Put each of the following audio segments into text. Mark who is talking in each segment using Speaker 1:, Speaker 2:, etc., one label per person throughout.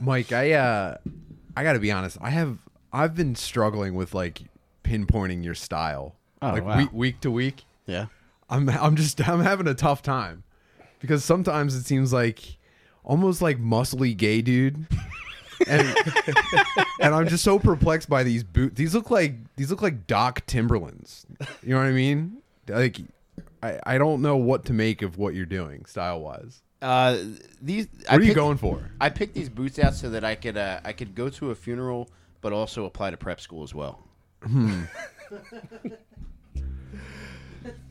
Speaker 1: Mike, I uh I got to be honest. I have I've been struggling with like pinpointing your style.
Speaker 2: Oh,
Speaker 1: like
Speaker 2: wow.
Speaker 1: week week to week.
Speaker 2: Yeah.
Speaker 1: I'm I'm just I'm having a tough time because sometimes it seems like almost like muscly gay dude. and and I'm just so perplexed by these boot. These look like these look like Doc Timberlands. You know what I mean? Like I, I don't know what to make of what you're doing style wise.
Speaker 2: Uh, these.
Speaker 1: What are you going for?
Speaker 2: I picked these boots out so that I could uh, I could go to a funeral, but also apply to prep school as well.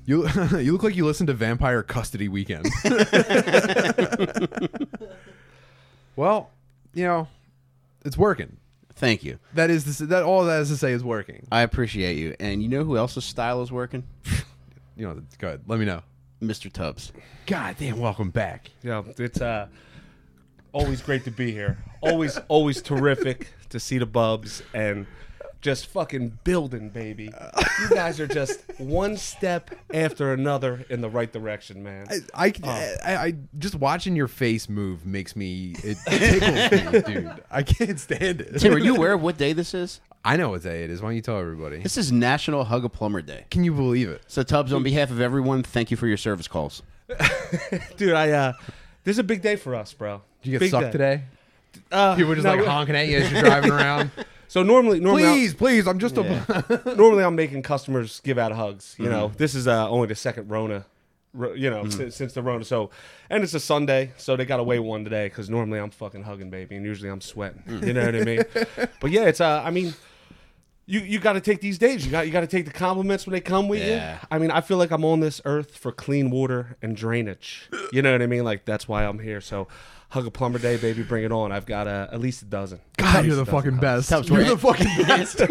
Speaker 1: You you look like you listen to Vampire Custody Weekend. well, you know, it's working.
Speaker 2: Thank you.
Speaker 1: That is say, that all that is to say is working.
Speaker 2: I appreciate you. And you know who else's style is working?
Speaker 1: You know, go ahead. Let me know.
Speaker 2: Mr. Tubbs.
Speaker 1: God damn, welcome back.
Speaker 3: Yeah, it's uh, always great to be here. Always, always terrific to see the Bubs and just fucking building, baby. You guys are just one step after another in the right direction, man.
Speaker 1: I, I, I, I just watching your face move makes me it tickles me, dude. I can't stand it.
Speaker 2: Tim, are you aware of what day this is?
Speaker 1: I know what day it is. Why don't you tell everybody?
Speaker 2: This is National Hug a Plumber Day.
Speaker 1: Can you believe it?
Speaker 2: So Tubbs, on behalf of everyone, thank you for your service calls.
Speaker 3: Dude, I uh, this is a big day for us, bro.
Speaker 1: Did you get
Speaker 3: Big
Speaker 1: sucked
Speaker 3: day.
Speaker 1: today?
Speaker 3: Uh,
Speaker 1: People were just
Speaker 3: no,
Speaker 1: like
Speaker 3: we-
Speaker 1: honking at you as you're driving around.
Speaker 3: So normally, normally, I'll-
Speaker 1: please, please, I'm just a.
Speaker 3: normally I'm making customers give out hugs. You know,
Speaker 1: Mm-hmm.
Speaker 3: this is uh, only the second Rona, ro- you know, since, since the Rona. So, and it's a Sunday, so they got away one today because normally I'm fucking hugging, baby, and usually I'm sweating.
Speaker 1: Mm.
Speaker 3: You know what I mean? but yeah, it's uh, I mean. You, you got to take these days. You got you got to take the compliments when they come with
Speaker 2: Yeah.
Speaker 3: you. I mean, I feel like I'm on this earth for clean water and drainage. You know what I mean? Like that's why I'm here. So, hug a plumber day, baby, bring it on. I've got uh, at least a dozen.
Speaker 1: God, you're the fucking
Speaker 3: hugs.
Speaker 1: best.
Speaker 2: Tubbs,
Speaker 1: You're
Speaker 2: we're-
Speaker 1: the fucking best.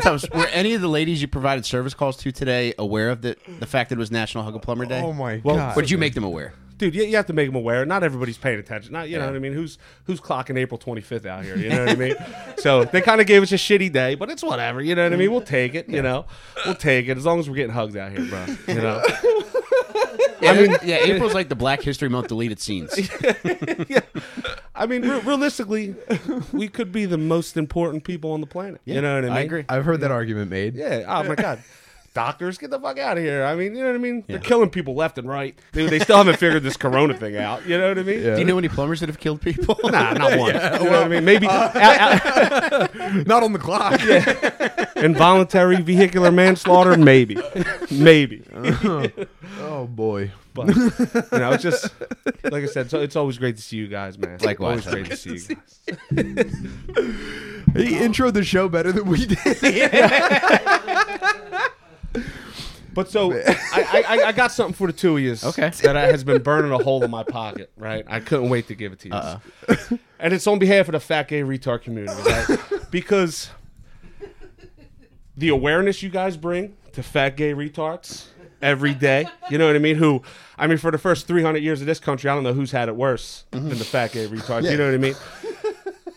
Speaker 2: Tubbs, were any of the ladies you provided service calls to today aware of the, the fact that it was National Hug a Plumber Day?
Speaker 1: oh my
Speaker 3: Well,
Speaker 1: god.
Speaker 2: Or did you make them aware?
Speaker 3: Dude, you, you have to make them aware. Not everybody's paying attention. Not you know what I mean. Who's who's clocking April 25th out here? You know what I mean. So they kind of gave us a shitty day, but it's whatever. You know what I mean. We'll take it. You know, we'll take it as long as we're getting hugs out here, bro. You know.
Speaker 2: Yeah, I mean, yeah, April's like the Black History Month deleted scenes. yeah.
Speaker 3: I mean, re- realistically, we could be the most important people on the planet. you know what I mean?
Speaker 2: I agree.
Speaker 1: I've heard that argument made.
Speaker 3: Yeah. Oh my god. Doctors, get the fuck out of here. I mean, you know what I mean? They're killing people left and right. Dude, they still haven't figured this corona thing out. You know what I mean?
Speaker 1: Yeah.
Speaker 2: Do you know any plumbers that have killed people?
Speaker 3: Nah, not one. You know what I mean? Maybe uh, out- out-
Speaker 1: Not on the clock.
Speaker 3: involuntary vehicular manslaughter, maybe, maybe.
Speaker 1: oh boy.
Speaker 3: But you know, it's just like I said. So it's always great to see you guys, man.
Speaker 2: Likewise.
Speaker 3: always great to see you. Guys.
Speaker 1: He introed the show better than we did.
Speaker 3: But so I, I, I got something for the two of you.
Speaker 2: Okay.
Speaker 3: That has been burning a hole in my pocket. Right. I couldn't wait to give it to you. And it's on behalf of the fat gay retard community, right? because the awareness you guys bring to fat gay retards every day. You know what I mean? Who, I mean, for the first 300 years of this country, I don't know who's had it worse than the fat gay retards. You know what I mean?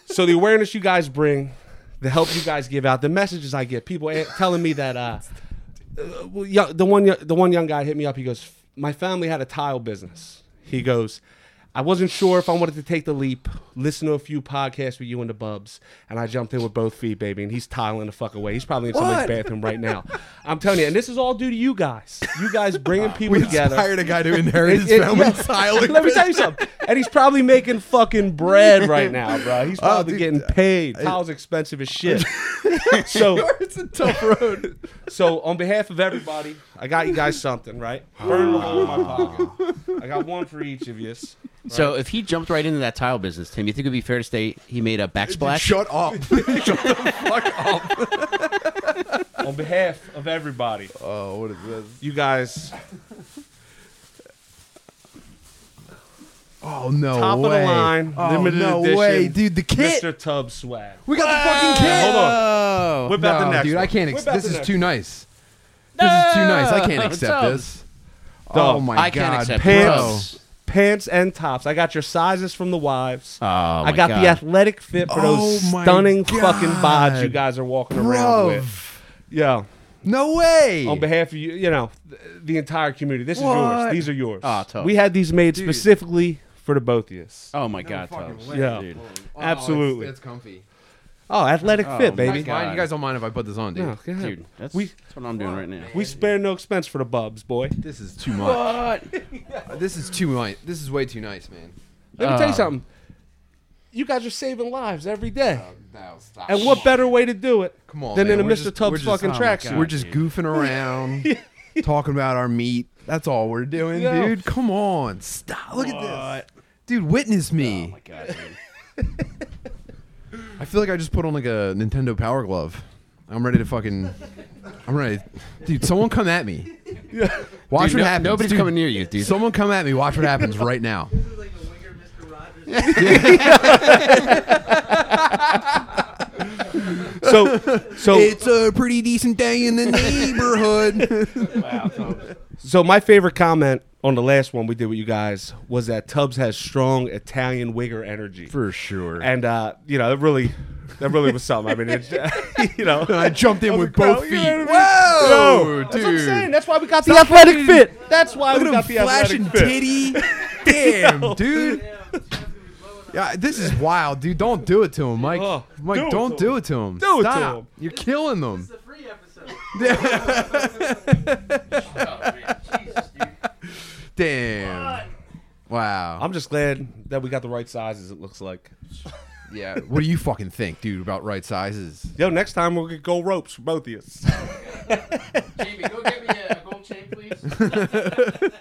Speaker 3: So the awareness you guys bring, the help you guys give out, the messages I get, people telling me that, uh, uh, well, yeah, the one, the one young guy hit me up. He goes, "My family had a tile business." He goes, "I wasn't sure if I wanted to take the leap, listen to a few podcasts with you and the Bubs, and I jumped in with both feet, baby." And he's tiling the fuck away. He's probably in somebody's bathroom right now. I'm telling you, and this is all due to you guys. You guys bringing people
Speaker 1: We
Speaker 3: together.
Speaker 1: hired a guy to inherit his
Speaker 3: It- it-
Speaker 1: family's
Speaker 3: yeah.
Speaker 1: tiling.
Speaker 3: Let me tell you something. And he's probably making fucking bread right now, bro. He's oh, probably
Speaker 1: dude,
Speaker 3: getting uh, paid. Tile's expensive as shit. so,
Speaker 1: it's a tough road.
Speaker 3: so on behalf of everybody, I got you guys something, right? Burn a hole in my pocket. I got one for each of you.
Speaker 2: So if he jumped right into that tile business, Tim, you think it would be fair to say he made a backsplash?
Speaker 1: Shut up. Shut the fuck up.
Speaker 3: On behalf of everybody,
Speaker 1: Oh, what is this?
Speaker 3: you guys,
Speaker 1: Oh no
Speaker 3: top
Speaker 1: way.
Speaker 3: of the line,
Speaker 1: oh,
Speaker 3: limited
Speaker 1: no
Speaker 3: edition,
Speaker 1: way, dude. The kit.
Speaker 3: Mr. Tubbs swag.
Speaker 1: We got the fucking kit.
Speaker 3: Hold on. Whip out the
Speaker 1: no,
Speaker 3: next
Speaker 1: dude,
Speaker 3: one.
Speaker 1: I can't. Ex-
Speaker 3: Whip out
Speaker 1: this
Speaker 3: the
Speaker 1: is
Speaker 3: next
Speaker 1: too
Speaker 3: one.
Speaker 1: nice. This is too nice. I can't
Speaker 2: No,
Speaker 1: accept
Speaker 2: Tubbs.
Speaker 1: this.
Speaker 3: Dog,
Speaker 1: Oh my god.
Speaker 2: I can't accept
Speaker 3: Pants.
Speaker 1: bro.
Speaker 2: Tubbs.
Speaker 3: Pants and tops. I got your sizes from the wives.
Speaker 2: Oh,
Speaker 3: I got
Speaker 2: God.
Speaker 3: the athletic fit for those
Speaker 1: Oh my
Speaker 3: stunning fucking bods you guys are walking around
Speaker 1: Bro,
Speaker 3: with. Yeah.
Speaker 1: no way.
Speaker 3: On behalf of you, you know, the entire community. This is yours. These are yours.
Speaker 2: Ah, tough.
Speaker 3: We had these made specifically for the both of us.
Speaker 2: Oh my god,
Speaker 1: fucking
Speaker 2: Tubbs.
Speaker 3: Yeah.
Speaker 2: Dude.
Speaker 3: Absolutely.
Speaker 1: it's, it's comfy.
Speaker 3: Oh, athletic
Speaker 2: Oh,
Speaker 3: fit,
Speaker 2: my
Speaker 3: baby.
Speaker 2: God.
Speaker 1: Fine, you guys don't mind if I put this on, dude.
Speaker 3: No, go ahead.
Speaker 2: Dude, that's,
Speaker 3: We-
Speaker 2: that's what I'm doing right now.
Speaker 3: We spare no expense for the bubs, boy.
Speaker 1: This is too much. Uh, this is too much. This is way too nice, man.
Speaker 3: Let me tell you
Speaker 2: Uh,
Speaker 3: something. You guys are saving lives every day.
Speaker 1: Now stop.
Speaker 3: And what better way to do it
Speaker 1: Come on,
Speaker 3: than
Speaker 1: man.
Speaker 3: in a
Speaker 1: We're
Speaker 3: Mr.
Speaker 1: just-
Speaker 3: Tubbs
Speaker 1: we're just-
Speaker 3: fucking
Speaker 2: oh my
Speaker 3: tracksuit?
Speaker 2: God.
Speaker 1: We're just
Speaker 2: dude.
Speaker 1: goofing around, talking about our meat. That's all we're doing,
Speaker 3: Yeah.
Speaker 1: dude. Come on, stop. Look at this, dude. Witness me.
Speaker 2: Oh my god, dude.
Speaker 1: I feel like I just put on like a Nintendo Power Glove. I'm ready to fucking. I'm ready, dude. Someone come at me. Watch
Speaker 2: Dude,
Speaker 1: what
Speaker 2: no-
Speaker 1: happens.
Speaker 2: Nobody's
Speaker 1: dude.
Speaker 2: coming near you, dude.
Speaker 1: Someone come at me. Watch what happens right now.
Speaker 4: This is like a winger Mr. Rogers.
Speaker 3: so so
Speaker 1: It's a pretty decent day in the neighborhood. wow.
Speaker 3: so my favorite comment on the last one we did with you guys was that Tubbs has strong Italian wigger energy.
Speaker 1: For sure.
Speaker 3: and uh, you know, that really that really was something. I mean, it's, you know,
Speaker 1: I jumped in
Speaker 3: Of
Speaker 1: with
Speaker 3: the crowd,
Speaker 1: both
Speaker 3: you
Speaker 1: feet.
Speaker 3: know I mean?
Speaker 1: Whoa,
Speaker 3: Yo,
Speaker 1: dude.
Speaker 3: That's what I'm saying. That's why we got the
Speaker 1: Stop
Speaker 3: athletic
Speaker 1: fucking-
Speaker 3: fit. That's why
Speaker 1: Look
Speaker 3: we
Speaker 1: at
Speaker 3: got
Speaker 1: him
Speaker 3: the
Speaker 1: flashing
Speaker 3: athletic fit.
Speaker 1: titty. Damn, dude. Yeah, this is wild, dude. Don't do it to him, Mike.
Speaker 3: Oh,
Speaker 1: Mike,
Speaker 3: do
Speaker 1: don't do it to him.
Speaker 3: Do it to
Speaker 1: Stop.
Speaker 3: him.
Speaker 1: You're killing them.
Speaker 4: It's a free episode.
Speaker 1: Damn. Wow.
Speaker 3: I'm just glad that we got the right sizes. It looks like.
Speaker 1: yeah. What do you fucking think, dude, about right sizes?
Speaker 3: Yo, next time we'll get gold ropes for both of you.
Speaker 2: Jamie, go get me a gold chain, please.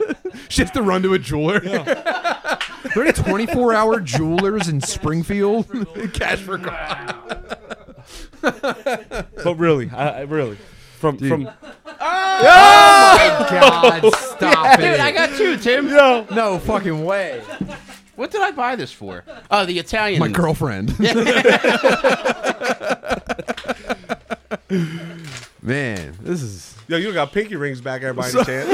Speaker 1: She has to run to a jeweler. there are 24 hour jewelers in Springfield. Cash for gold.
Speaker 3: but really, I, I really, from from Oh!
Speaker 1: my God, stop it!
Speaker 2: Dude, I got two, Tim.
Speaker 3: yo,
Speaker 1: no fucking way.
Speaker 2: What did I buy this for? Oh, the Italian.
Speaker 1: My girlfriend. Man, this is.
Speaker 3: yo, you got pinky rings back there by any chance?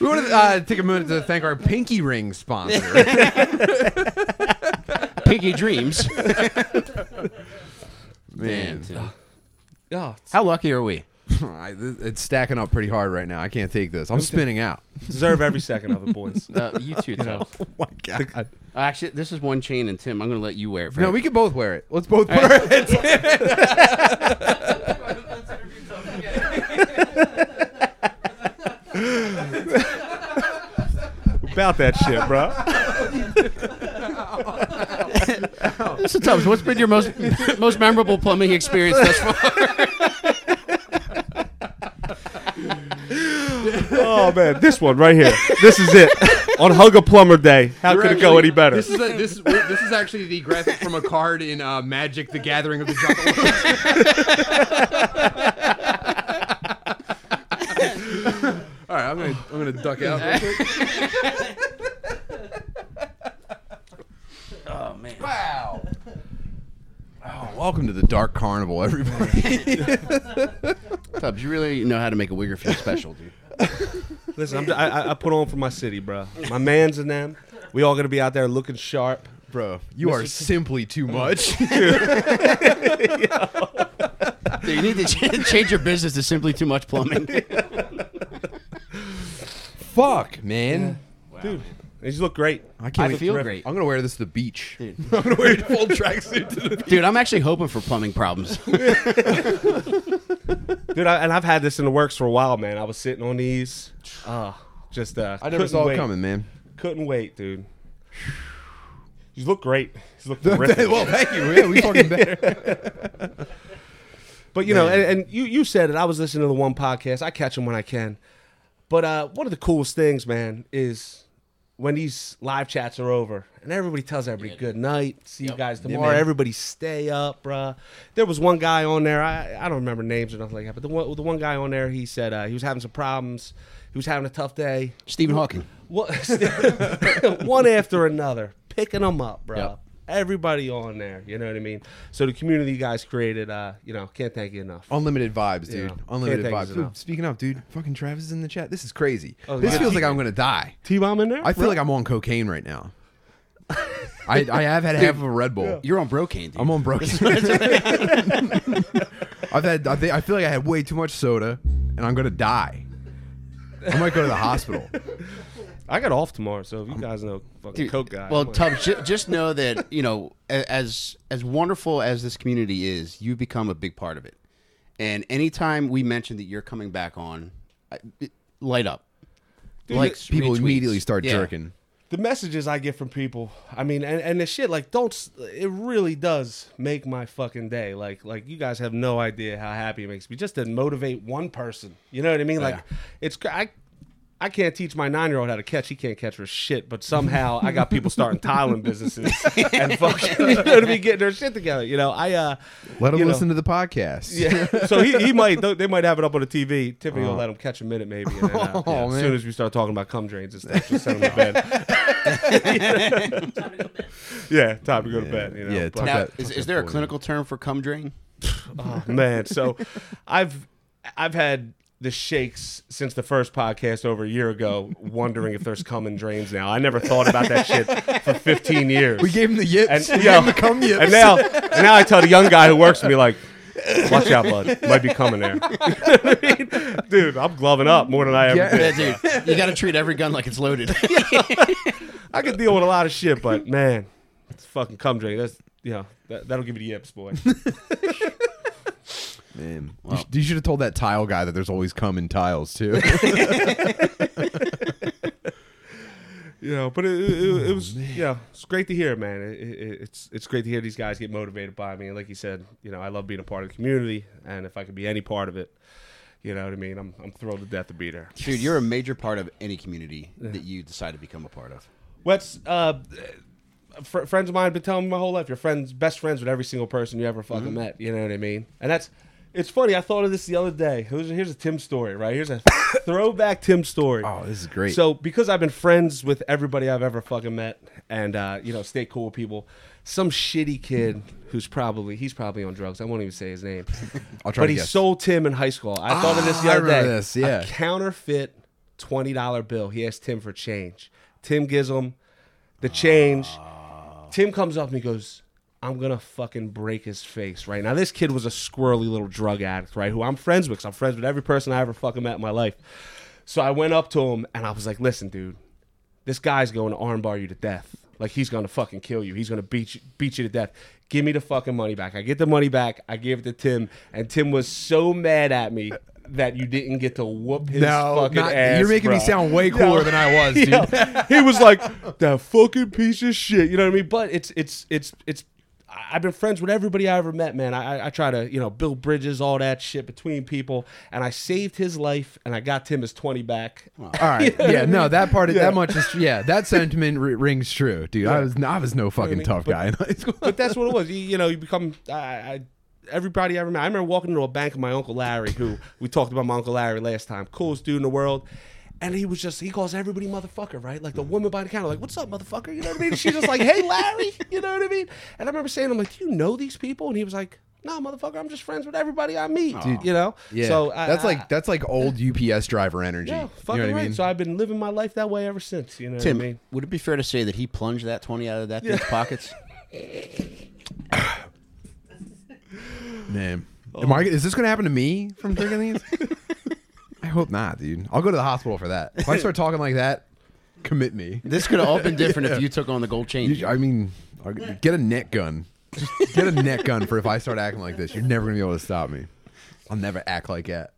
Speaker 1: We want to uh, take a minute to thank our Pinky Ring sponsor.
Speaker 2: Pinky Dreams.
Speaker 1: Man,
Speaker 2: Tim.
Speaker 3: Yeah,
Speaker 2: How lucky are we?
Speaker 1: I- th- it's stacking up pretty hard right now. I can't take this. I'm spinning out.
Speaker 3: deserve every second of it, boys.
Speaker 2: Uh, you too, Tubbs.
Speaker 1: Oh my god.
Speaker 2: Uh, Actually, this is one chain, and Tim, I'm going to let you wear it. For
Speaker 1: No, we can both wear it. Let's both put our heads in.
Speaker 3: About that shit, bro.
Speaker 2: So, Tubbs, what's been your most most memorable plumbing experience thus far?
Speaker 3: Oh man, this one right here. This is it. On Hug a Plumber Day. How could it go any better?
Speaker 1: This is a, this this is actually the graphic from a card in uh, Magic: The Gathering of the Juggalos. All right, I'm gonna I'm gonna duck out. real quick.
Speaker 2: oh man.
Speaker 1: Wow. Oh, welcome to the Dark Carnival, everybody.
Speaker 2: Tubbs, you really know how to make a wigger feel special, dude.
Speaker 3: Listen, I'm, I, I- I put on for my city, bro. My man's in them. We all gonna be out there looking sharp.
Speaker 1: Bro, you are simply too much.
Speaker 2: Dude, you need to ch- change your business to simply too much plumbing.
Speaker 1: Fuck, man.
Speaker 3: Dude, you just look great.
Speaker 1: I can't
Speaker 2: I feel
Speaker 3: terrific.
Speaker 2: great.
Speaker 1: I'm gonna wear this to the beach. I'm gonna wear a full tracksuit to the beach.
Speaker 2: Dude, I'm actually hoping for plumbing problems.
Speaker 3: Dude, I, and I've had this in the works for a while, man. I was sitting on these. Uh, just uh
Speaker 1: I never
Speaker 3: couldn't
Speaker 1: saw
Speaker 3: wait.
Speaker 1: it coming, man.
Speaker 3: Couldn't wait, dude. You look great. You look terrific.
Speaker 1: well, thank you. Yeah, we fucking better.
Speaker 3: But you know, and, and you you said it. I was listening to the one podcast. I catch them when I can. But uh, one of the coolest things, man, is when these live chats are over and everybody tells everybody good night. See you guys tomorrow.
Speaker 1: man.
Speaker 3: everybody stay up, bruh. There was one guy on there. I I don't remember names or nothing like that. But the one the one guy on there, he said uh, he was having some problems. He was having a tough day.
Speaker 2: Stephen Hawking.
Speaker 3: What, one after another, picking them up, bro.
Speaker 2: Yep.
Speaker 3: Everybody on there, you know what I mean. So the community you guys created, uh, you know, can't thank you enough.
Speaker 1: Unlimited vibes, dude.
Speaker 3: Yeah.
Speaker 1: Unlimited vibes. Dude, speaking of, dude, fucking Travis is in the chat. This is crazy.
Speaker 3: Oh,
Speaker 1: this
Speaker 3: yeah.
Speaker 1: feels like I'm gonna die.
Speaker 3: T bomb in there.
Speaker 1: I feel like I'm on cocaine right now. I, I have had half of a Red Bull.
Speaker 2: You're on Brocane, dude.
Speaker 1: I'm on broken. I've had. I, think, I feel like I had way too much soda, and I'm gonna die. I might go to the hospital.
Speaker 3: I got off tomorrow, so if you guys know fucking
Speaker 2: Dude,
Speaker 3: coke guy.
Speaker 2: Well, Tubbs, ju- just know that you know, as as wonderful as this community is, you've become a big part of it. And anytime we mention that you're coming back on, I- it- light up.
Speaker 3: Dude,
Speaker 2: Likes,
Speaker 1: People
Speaker 2: retweets.
Speaker 1: immediately start
Speaker 2: Yeah.
Speaker 1: jerking.
Speaker 3: the messages I get from people, I mean, and, and the shit, like, don't, it really does make my fucking day. Like, like you guys have no idea how happy it makes me just to motivate one person. You know what I mean? Oh, like, it's, cr- I, I can't teach my nine year old how to catch. He can't catch for shit. But somehow I got people starting tiling businesses and fucking, you know what I mean, getting their shit together. You know, I, uh,
Speaker 1: Let them
Speaker 3: you know,
Speaker 1: listen to the podcast.
Speaker 3: Yeah. So he, he might they might have it up on the TV. Tiffany will let him catch a minute maybe. And then, uh,
Speaker 1: Oh,
Speaker 3: yeah, as soon as we start talking about cum drains and stuff, just send him to bed.
Speaker 4: Time to go to bed.
Speaker 3: yeah, time to go to bed. You know?
Speaker 1: Yeah,
Speaker 3: But-
Speaker 2: Now,
Speaker 1: that-
Speaker 2: is,
Speaker 1: tuck
Speaker 2: is there a
Speaker 1: boy
Speaker 2: clinical term for cum drain?
Speaker 3: oh, man. So I've I've had the shakes since the first podcast over a year ago, wondering if there's cum and drains now. I never thought about that shit for 15 years.
Speaker 1: We gave him the yips.
Speaker 3: and,
Speaker 1: we
Speaker 3: yo,
Speaker 1: gave him the cum yips.
Speaker 3: and now and now I tell the young guy who works for me like. Watch out, bud. Might be coming there. You know what I mean? Dude, I'm gloving up more than I ever
Speaker 1: Yeah.
Speaker 3: did.
Speaker 2: Yeah, dude, you got to treat every gun like it's loaded.
Speaker 3: I could deal with a lot of shit, but man, it's fucking cum drain. That's you know that, that'll give you the yips, boy.
Speaker 1: Man, you, sh- you should have told that tile guy that there's always cum in tiles too.
Speaker 3: you know, but it, it, it was yeah, it's great to hear, man. It, it, it's it's great to hear these guys get motivated by me. And like you said, you know, I love being a part of the community, and if I could be any part of it, you know what I mean. I'm I'm thrilled to death to be there.
Speaker 2: Dude, you're a major part of any community that you decide to become a part of.
Speaker 3: What's uh, fr- friends of mine have been telling me my whole life. You're friends, best friends with every single person you ever fucking met. You know what I mean? And that's it's funny. I thought of this the other day. Here's, here's a Tim story, right? Here's a throwback Tim story.
Speaker 1: oh, this is great.
Speaker 3: So because I've been friends with everybody I've ever fucking met, and uh, you know, stay cool with people. Some shitty kid who's probably he's probably on drugs. I won't even say his name.
Speaker 1: I'll try
Speaker 3: but he
Speaker 1: guess.
Speaker 3: sold Tim in high school. I thought of this the
Speaker 1: Ah, I
Speaker 3: other day.
Speaker 1: this, yeah.
Speaker 3: A counterfeit twenty dollar bill. He asked Tim for change. Tim gives him the change. Tim comes up and he goes, I'm gonna fucking break his face right now. This kid was a squirrely little drug addict, right? Who I'm friends with. 'cause I'm friends with every person I ever fucking met in my life. So I went up to him and I was like, "Listen, dude, this guy's going to armbar you to death. Like he's gonna fucking kill you. He's gonna beat you, beat you to death. Give me the fucking money back. I get the money back. I give it to Tim, and Tim was so mad at me that you didn't get to whoop his
Speaker 1: no,
Speaker 3: fucking
Speaker 1: not-
Speaker 3: ass.
Speaker 1: you're making me sound way cooler than I was, dude.
Speaker 3: Yeah. he was like that fucking piece of shit. You know what I mean? But it's it's it's it's. I've been friends with everybody I ever met, man. I, I- try to you know build bridges, all that shit between people, and I saved his life, and I got Tim his twenty back.
Speaker 1: All right, yeah, no, that part,
Speaker 3: Yeah.
Speaker 1: that much is, yeah, that sentiment r- rings true, dude. I was, I was no fucking
Speaker 3: mean,
Speaker 1: tough
Speaker 3: but-
Speaker 1: guy in high school.
Speaker 3: but that's what it was. You, you know, you become. I, I, everybody I ever met. I remember walking into a bank with my uncle Larry, who we talked about my uncle Larry last time, coolest dude in the world. And he was just, he calls everybody motherfucker, right? Like the woman by the counter, like, what's up, motherfucker? You know what I mean? She's just like, hey, Larry. You know what I mean? And I remember saying, I'm like, do you know these people? And he was like, nah, motherfucker, I'm just friends with everybody I meet.
Speaker 1: Dude,
Speaker 3: you know?
Speaker 1: Yeah,
Speaker 3: So I-
Speaker 1: that's
Speaker 3: I-
Speaker 1: like that's like old UPS driver energy.
Speaker 3: yeah,
Speaker 1: you know what I mean?
Speaker 3: So I've been living my life that way ever since. You know
Speaker 2: Tim,
Speaker 3: what I mean?
Speaker 2: would it be fair to say that he plunged that 20 out of that dude's pockets?
Speaker 1: Man, oh. am I? Is this gonna happen to me from drinking these? I hope not, dude. I'll go to the hospital for that. If I start talking like that, commit me.
Speaker 2: This could have all been different if you took on the gold chain.
Speaker 1: You- I mean, I'll get a net gun. Just get a net gun for if I start acting like this. You're never gonna be able to stop me. I'll never act like that.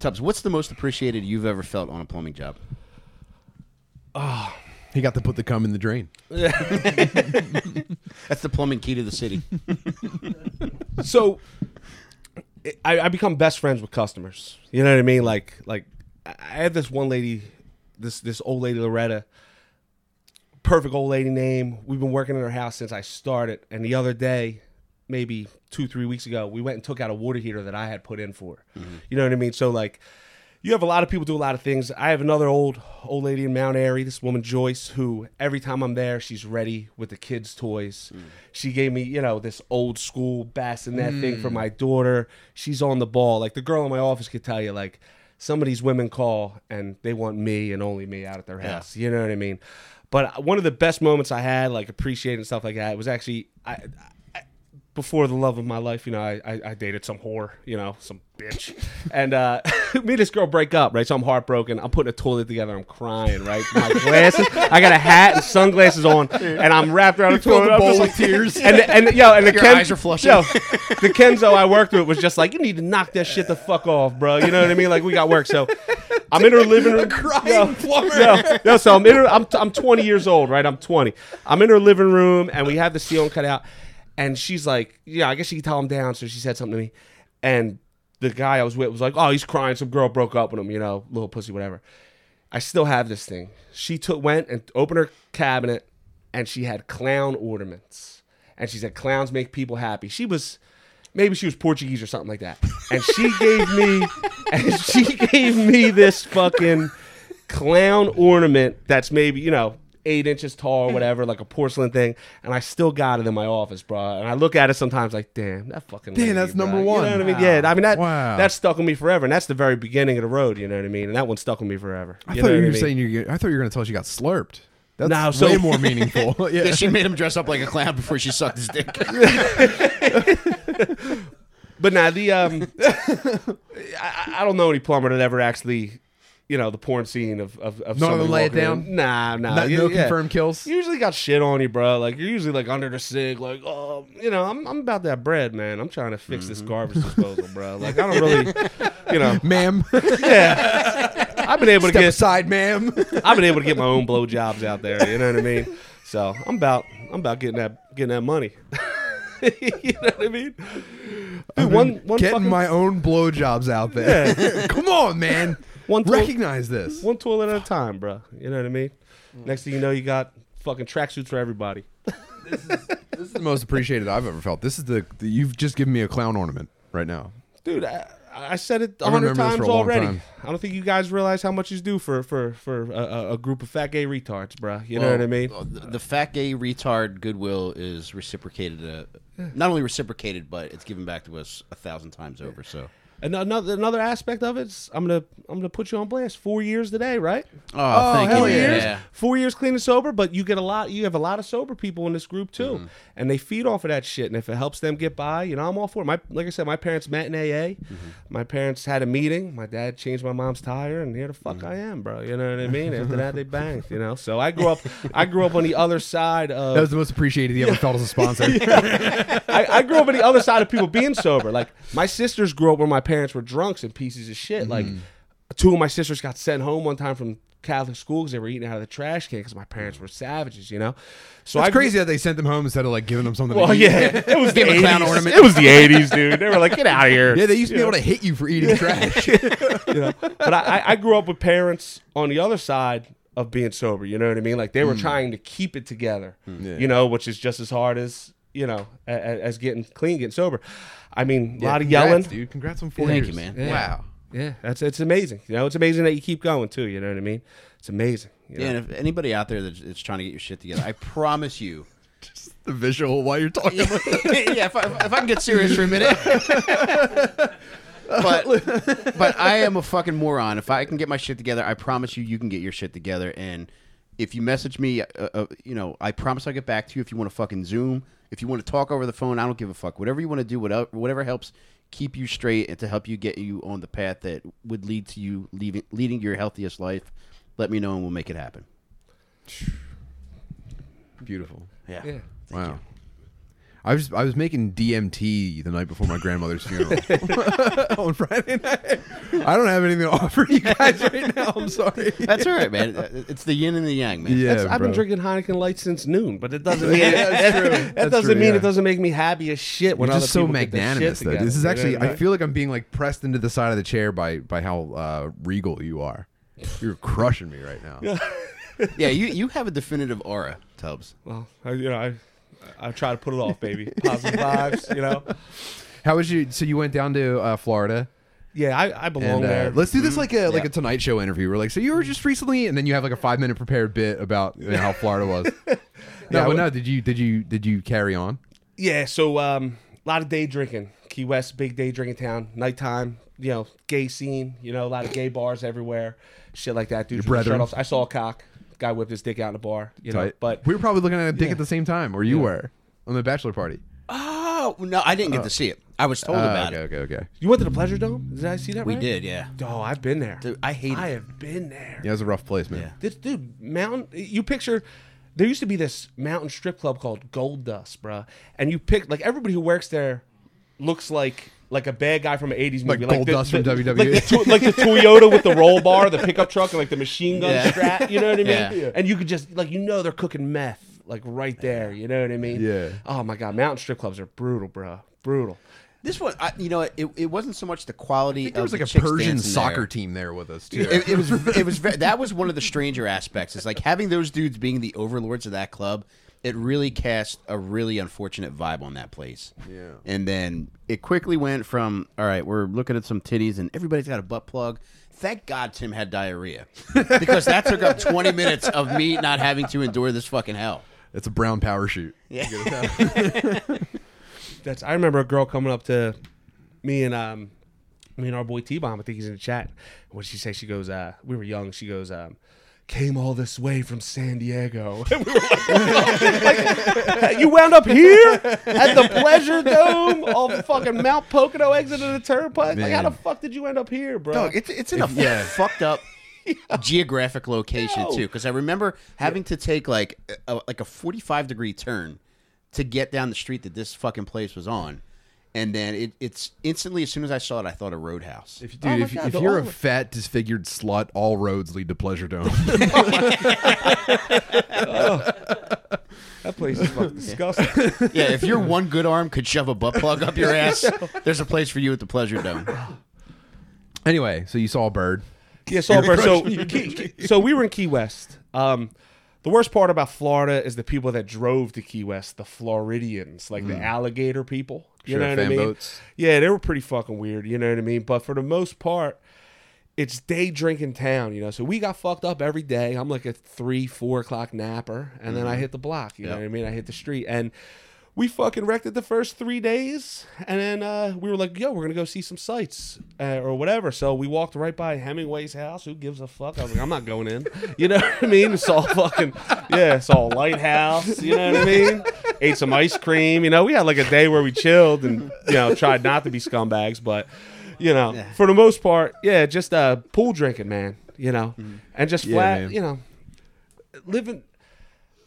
Speaker 2: Tubbs, what's the most appreciated you've ever felt on a plumbing job?
Speaker 1: Ah, he got to put the cum in the drain.
Speaker 2: That's the plumbing key to the city.
Speaker 3: so I, I become best friends with customers. You know what I mean? Like like I had this one lady, this this old lady Loretta, perfect old lady name. We've been working in her house since I started, and the other day, maybe two three weeks ago, we went and took out a water heater that I had put in for. her. Mm-hmm. You know what I mean? So like. You have a lot of people do a lot of things. I have another old old lady in Mount Airy, this woman Joyce, who every time I'm there, she's ready with the kids' toys. Mm. She gave me, you know, this old school bassinet thing for mm. my daughter. She's on the ball. Like the girl in my office could tell you, like some of these women call and they want me and only me out at their house. You know what I mean? But one of the best moments I had, like appreciating stuff like that, was actually I, I before the love of my life, you know, I, I, I dated some whore, you know, some bitch. And uh, me and this girl break up, right? So I'm heartbroken. I'm putting a toilet together. I'm crying, right? My glasses. I got a hat and sunglasses on, and I'm wrapped around
Speaker 1: a
Speaker 3: toilet.
Speaker 1: bowl
Speaker 3: like-
Speaker 1: with tears.
Speaker 3: And and yo, and the
Speaker 2: Your
Speaker 3: Ken-
Speaker 2: eyes are flushing.
Speaker 3: Yo, the Kenzo I worked with was just like, you need to knock that shit the fuck off, bro. You know what I mean? Like we got work. So I'm in her living room.
Speaker 1: crying
Speaker 3: yo,
Speaker 1: plumber.
Speaker 3: yo, yo, so I'm in her. I'm, I'm 20 years old, right? I'm 20. I'm in her living room, and we have the ceiling cut out. And she's like, yeah, I guess she could tell him down. So she said something to me, and the guy I was with was like, oh, he's crying. Some girl broke up with him, you know, little pussy, whatever. I still have this thing. She took went and opened her cabinet, and she had clown ornaments, and she said clowns make people happy. She was. Maybe she was Portuguese or something like that. And she gave me and she gave me this fucking clown ornament that's maybe, you know, eight inches tall or whatever, like a porcelain thing. And I still got it in my office, bro. And I look at it sometimes like, damn, that fucking
Speaker 1: Damn,
Speaker 3: lady,
Speaker 1: that's
Speaker 3: bro.
Speaker 1: number
Speaker 3: You
Speaker 1: one.
Speaker 3: know what I mean? Yeah, I mean that
Speaker 1: Wow.
Speaker 3: that stuck with me forever. And that's the very beginning of the road, you know what I mean? And that one stuck with me forever.
Speaker 1: I
Speaker 3: You
Speaker 1: thought
Speaker 3: know
Speaker 1: you were
Speaker 3: I mean?
Speaker 1: saying you. I thought you were going to tell us you got slurped. That's
Speaker 3: No, so-
Speaker 1: way more meaningful. yeah.
Speaker 2: Yeah, she made him dress up like a clown before she sucked his dick.
Speaker 3: But now the um, I, I don't know any plumber that ever actually, you know, the porn scene of of, of
Speaker 1: None of them
Speaker 3: somebody
Speaker 1: lay it down?
Speaker 3: in. Nah, nah,
Speaker 1: Not-
Speaker 3: you-
Speaker 1: no
Speaker 3: yeah.
Speaker 1: confirmed kills.
Speaker 3: You usually got shit on you, bro. Like you're usually like under the sig, like oh, you know, I'm I'm about that bread, man. I'm trying to fix this mm-hmm. garbage disposal, bro. Like I don't really, you know,
Speaker 1: ma'am.
Speaker 3: yeah. I've been able to
Speaker 1: Step
Speaker 3: get
Speaker 1: aside, ma'am.
Speaker 3: I've been able to get my own blowjobs out there. You know what I mean? So I'm about I'm about getting that getting that money. you know what I mean? Dude, one one
Speaker 1: Getting
Speaker 3: fucking,
Speaker 1: my own blowjobs out there. Come on, man.
Speaker 3: One tool-
Speaker 1: Recognize this.
Speaker 3: one toilet at a time, bro. You know what I mean? Next thing you know, you got fucking tracksuits for everybody.
Speaker 1: This is the most appreciated I've ever felt. This is the, the you've just given me a clown ornament right now.
Speaker 3: Dude, I, I said it a
Speaker 1: I
Speaker 3: hundred
Speaker 1: remember this
Speaker 3: times
Speaker 1: for a long
Speaker 3: already.
Speaker 1: time.
Speaker 3: I don't think you guys realize how much you do for for for a, a, a group of fat gay retards, bro. You know what I mean?
Speaker 2: The, the fat gay retard goodwill is reciprocated. Uh, not only reciprocated, but it's given back to us a thousand times over. So,
Speaker 3: And another another aspect of it is I'm gonna I'm gonna put you on blast. Four years today, right?
Speaker 2: oh, thank
Speaker 1: hell
Speaker 2: you.
Speaker 1: yeah.
Speaker 3: years, four years clean and sober, but you get a lot. You have a lot of sober people in this group too,
Speaker 2: Mm-hmm.
Speaker 3: and they feed off of that shit. And if it helps them get by, you know, I'm all for it. My like I said, my parents met in AA.
Speaker 2: Mm-hmm.
Speaker 3: My parents had a meeting. My dad changed my mom's tire, and here the fuck
Speaker 2: Mm-hmm.
Speaker 3: I am, bro. You know what I mean? After that, they banged. You know, so I grew up. I grew up on the other side of.
Speaker 1: That was the most appreciated he ever felt as a sponsor.
Speaker 3: I, I grew up on the other side of people being sober. Like my sisters grew up where my parents were drunks and pieces of shit. Like
Speaker 1: Mm-hmm.
Speaker 3: two of my sisters got sent home one time from Catholic school because they were eating out of the trash can because my parents mm. were savages, you know. So
Speaker 1: It's crazy that they sent them home instead of like giving them something.
Speaker 3: Well,
Speaker 1: to eat.
Speaker 3: yeah, it was the
Speaker 2: Give 'em a clown
Speaker 3: 80s.
Speaker 2: ornament.
Speaker 3: It was the '80s, dude. They were like, "Get out of here."
Speaker 1: Yeah, they used to be
Speaker 3: You
Speaker 1: able to hit you for eating trash.
Speaker 3: you know. But I, I- I grew up with parents on the other side of being sober. You know what I mean? Like they were mm. trying to keep it together. Mm.
Speaker 1: Yeah.
Speaker 3: You know, which is just as hard as you know a- a- as getting clean, getting sober. I mean, a
Speaker 1: Yeah,
Speaker 3: lot of
Speaker 1: congrats,
Speaker 3: yelling.
Speaker 1: dude. Congrats on four
Speaker 2: Thank
Speaker 1: years.
Speaker 2: you, man.
Speaker 3: Yeah.
Speaker 1: Wow.
Speaker 3: Yeah, that's it's amazing. You know, it's amazing that you keep going too. You know what I mean? It's amazing. you
Speaker 2: Yeah, and if anybody out there that's, that's trying to get your shit together, I promise you.
Speaker 1: The visual while you're talking. about
Speaker 2: yeah, if I, if I can get serious for a minute. but but I am a fucking moron. If I can get my shit together, I promise you, you can get your shit together. And if you message me, uh, uh, you know, I promise I'll get back to you. If you want to fucking Zoom, if you want to talk over the phone, I don't give a fuck. Whatever you want to do, whatever whatever helps keep you straight and to help you get you on the path that would lead to you leaving leading your healthiest life. Let me know and we'll make it happen.
Speaker 1: Beautiful.
Speaker 2: Yeah.
Speaker 3: yeah.
Speaker 1: Wow. I was I was making DMT the night before my grandmother's funeral on Friday night. I don't have anything to offer you guys right now. I'm sorry.
Speaker 2: That's all right, man. It's the yin and the yang, man.
Speaker 1: Yeah,
Speaker 3: That's- I've been
Speaker 1: bro.
Speaker 3: drinking Heineken Light since noon, but it doesn't mean
Speaker 1: Yeah, that's true.
Speaker 3: that
Speaker 1: That's
Speaker 3: doesn't
Speaker 1: true,
Speaker 3: mean
Speaker 1: yeah.
Speaker 3: it doesn't make me happy as shit when
Speaker 1: You're
Speaker 3: other
Speaker 1: just so
Speaker 3: people get their
Speaker 1: magnanimous. Though.
Speaker 3: together.
Speaker 1: This is
Speaker 3: You know
Speaker 1: actually.
Speaker 3: what I
Speaker 1: I
Speaker 3: mean?
Speaker 1: feel like I'm being like pressed into the side of the chair by by how uh, regal you are. You're crushing me right now.
Speaker 2: Yeah, you you have a definitive aura, Tubbs.
Speaker 3: Well, I, you know, I I try to put it off, baby. Positive vibes, you know.
Speaker 1: How was you? So you went down to uh, Florida.
Speaker 3: Yeah, I, I belong
Speaker 1: And uh,
Speaker 3: there.
Speaker 1: let's do this like a like a Tonight Show interview. We're like, so you were just recently, and then you have like a five minute prepared bit about you know, how Florida was. no,
Speaker 3: Yeah,
Speaker 1: but no. Did you did you did you carry on?
Speaker 3: Yeah, so um, a lot of day drinking. Key West, big day drinking town. Nighttime, you know, gay scene. You know, a lot of gay bars everywhere. Shit like that, dude.
Speaker 1: brethren.
Speaker 3: I saw a cock. Guy whipped his dick out in a bar. You know,
Speaker 1: Tight.
Speaker 3: but
Speaker 1: we were probably looking at a dick
Speaker 3: Yeah.
Speaker 1: at the same time, or you
Speaker 3: Yeah.
Speaker 1: were on the bachelor party.
Speaker 3: oh,
Speaker 2: No, no, I didn't get to see it. I was told
Speaker 1: Uh,
Speaker 2: about
Speaker 1: okay,
Speaker 2: it.
Speaker 1: okay, okay. Okay.
Speaker 3: You went to the Pleasure Dome? Did I see that
Speaker 2: We
Speaker 3: right?
Speaker 2: did, yeah.
Speaker 3: Oh, I've been there.
Speaker 2: Dude, I hate it.
Speaker 3: I
Speaker 2: it.
Speaker 3: have been there.
Speaker 1: Yeah, it was a rough place, man.
Speaker 2: Yeah.
Speaker 3: This dude, mountain. You picture. There used to be this mountain strip club called Gold Dust, bruh. And you pick like everybody who works there looks like like a bad guy from an '80s
Speaker 1: Like
Speaker 3: movie,
Speaker 1: Gold
Speaker 3: the,
Speaker 1: Dust from WWE.
Speaker 3: like the, to- like the Toyota with the roll bar, the pickup truck, and like the machine gun
Speaker 2: Yeah.
Speaker 3: strap. You know what I mean?
Speaker 2: Yeah.
Speaker 3: And you could just like you know they're cooking meth like right there. You know what I mean?
Speaker 1: Yeah.
Speaker 3: Oh my god, mountain strip clubs are brutal, bruh. Brutal.
Speaker 2: This one, I, you know, it, it wasn't so much the quality.
Speaker 1: I think there
Speaker 2: of
Speaker 1: was like
Speaker 2: the
Speaker 1: a Persian soccer
Speaker 2: there.
Speaker 1: team there with us too.
Speaker 2: It, it was it was ve- that was one of the stranger aspects. It's like having those dudes being the overlords of that club. It really cast a really unfortunate vibe on that place.
Speaker 1: Yeah.
Speaker 2: And then it quickly went from all right, we're looking at some titties and everybody's got a butt plug. Thank God Tim had diarrhea because that took up 20 minutes of me not having to endure this fucking hell.
Speaker 1: it's a brown power shoot. Yeah.
Speaker 3: That's I remember a girl coming up to me and um me and our boy T Bomb. I think he's in the chat. What did she say? She goes, uh, we were young. She goes, um, came all this way from San Diego. And we were like, like, you wound up here at the Pleasure Dome off the fucking Mount Pocono exit of the turnpike. Like, how the fuck did you end up here, bro?
Speaker 2: Dog, it's it's in a
Speaker 1: yeah.
Speaker 2: fucked up geographic location
Speaker 3: No.
Speaker 2: too. Because I remember having to take like a, like a forty five degree turn to get down the street that this fucking place was on, and then it, it's instantly as soon as I saw it, I thought of Roadhouse.
Speaker 1: If, dude,
Speaker 3: Oh
Speaker 1: if,
Speaker 3: God,
Speaker 1: if you're a fat, disfigured slut, all roads lead to Pleasure Dome.
Speaker 3: that place is fucking disgusting.
Speaker 2: yeah, if your one good arm could shove a butt plug up your ass, there's a place for you at the Pleasure Dome.
Speaker 1: anyway, so you saw a bird.
Speaker 3: Yeah, so, so, Key, so we were in Key West. Um, the worst part about Florida is the people that drove to Key West, the Floridians, like the alligator people. You
Speaker 1: Sure,
Speaker 3: know what I mean?
Speaker 1: boats.
Speaker 3: Yeah, they were pretty fucking weird. You know what I mean? But for the most part, it's day drinking town. You know, so we got fucked up every day. I'm like a three, four o'clock napper, and then I mm-hmm. hit the block. You know what I mean? I hit the street, and we fucking wrecked it the first three days, and then uh, we were like, "Yo, we're gonna go see some sights uh, or whatever." So we walked right by Hemingway's house. Who gives a fuck? I was like, "I'm not going in." You know what I mean? It's all fucking yeah. It's all lighthouse. You know what I mean? Ate some ice cream. You know, we had like a day where we chilled and you know tried not to be scumbags, but you know, for the most part, yeah, just uh, pool drinking, man. You know, and just flat,
Speaker 1: man.
Speaker 3: you know, living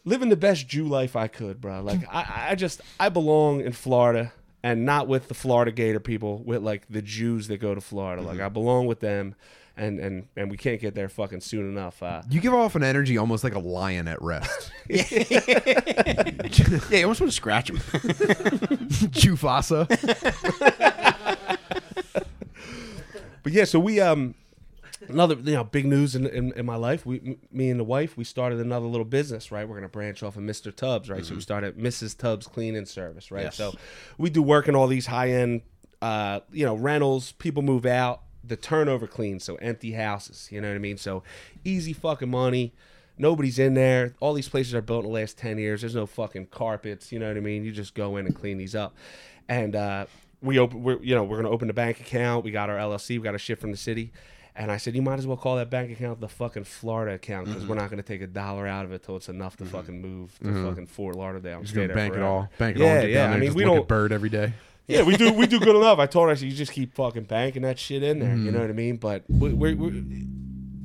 Speaker 3: living the best Jew life I could, bro. Like I, I just I belong in Florida and not with the Florida Gator people, with like the Jews that go to Florida. Like I belong with them, and and and we can't get there fucking soon enough. Uh,
Speaker 1: You give off an energy almost like a lion at rest.
Speaker 2: Yeah, you almost want to scratch him.
Speaker 1: Jufasa.
Speaker 3: But yeah, so we um another you know big news in, in, in my life. We m- me and the wife we started another little business. Right, we're gonna branch off of Mr. Tubbs. Right, so we started Mrs. Tubbs Cleaning Service. Right,
Speaker 2: Yes.
Speaker 3: so we do work in all these high end uh you know rentals. People move out. The turnover clean, so empty houses. You know what I mean? So easy fucking money. Nobody's in there. All these places are built in the last ten years. There's no fucking carpets. You know what I mean? You just go in and clean these up. And uh, we open. We're you know we're gonna open a bank account. We got our LLC. We got a shit from the city. And I said, you might as well call that bank account the fucking Florida account because we're mm-hmm. not going to take a dollar out of it till it's enough to mm-hmm. fucking move to mm-hmm. fucking Fort Lauderdale. and
Speaker 1: Just gonna
Speaker 3: there
Speaker 1: bank it all. Bank it all.
Speaker 3: Yeah,
Speaker 1: and get
Speaker 3: yeah.
Speaker 1: Down there,
Speaker 3: I mean, we don't.
Speaker 1: bird every day.
Speaker 3: Yeah, we do. We do good enough. I told her, I said, you just keep fucking banking that shit in there.
Speaker 1: Mm-hmm.
Speaker 3: You know what I mean? But we, we, we,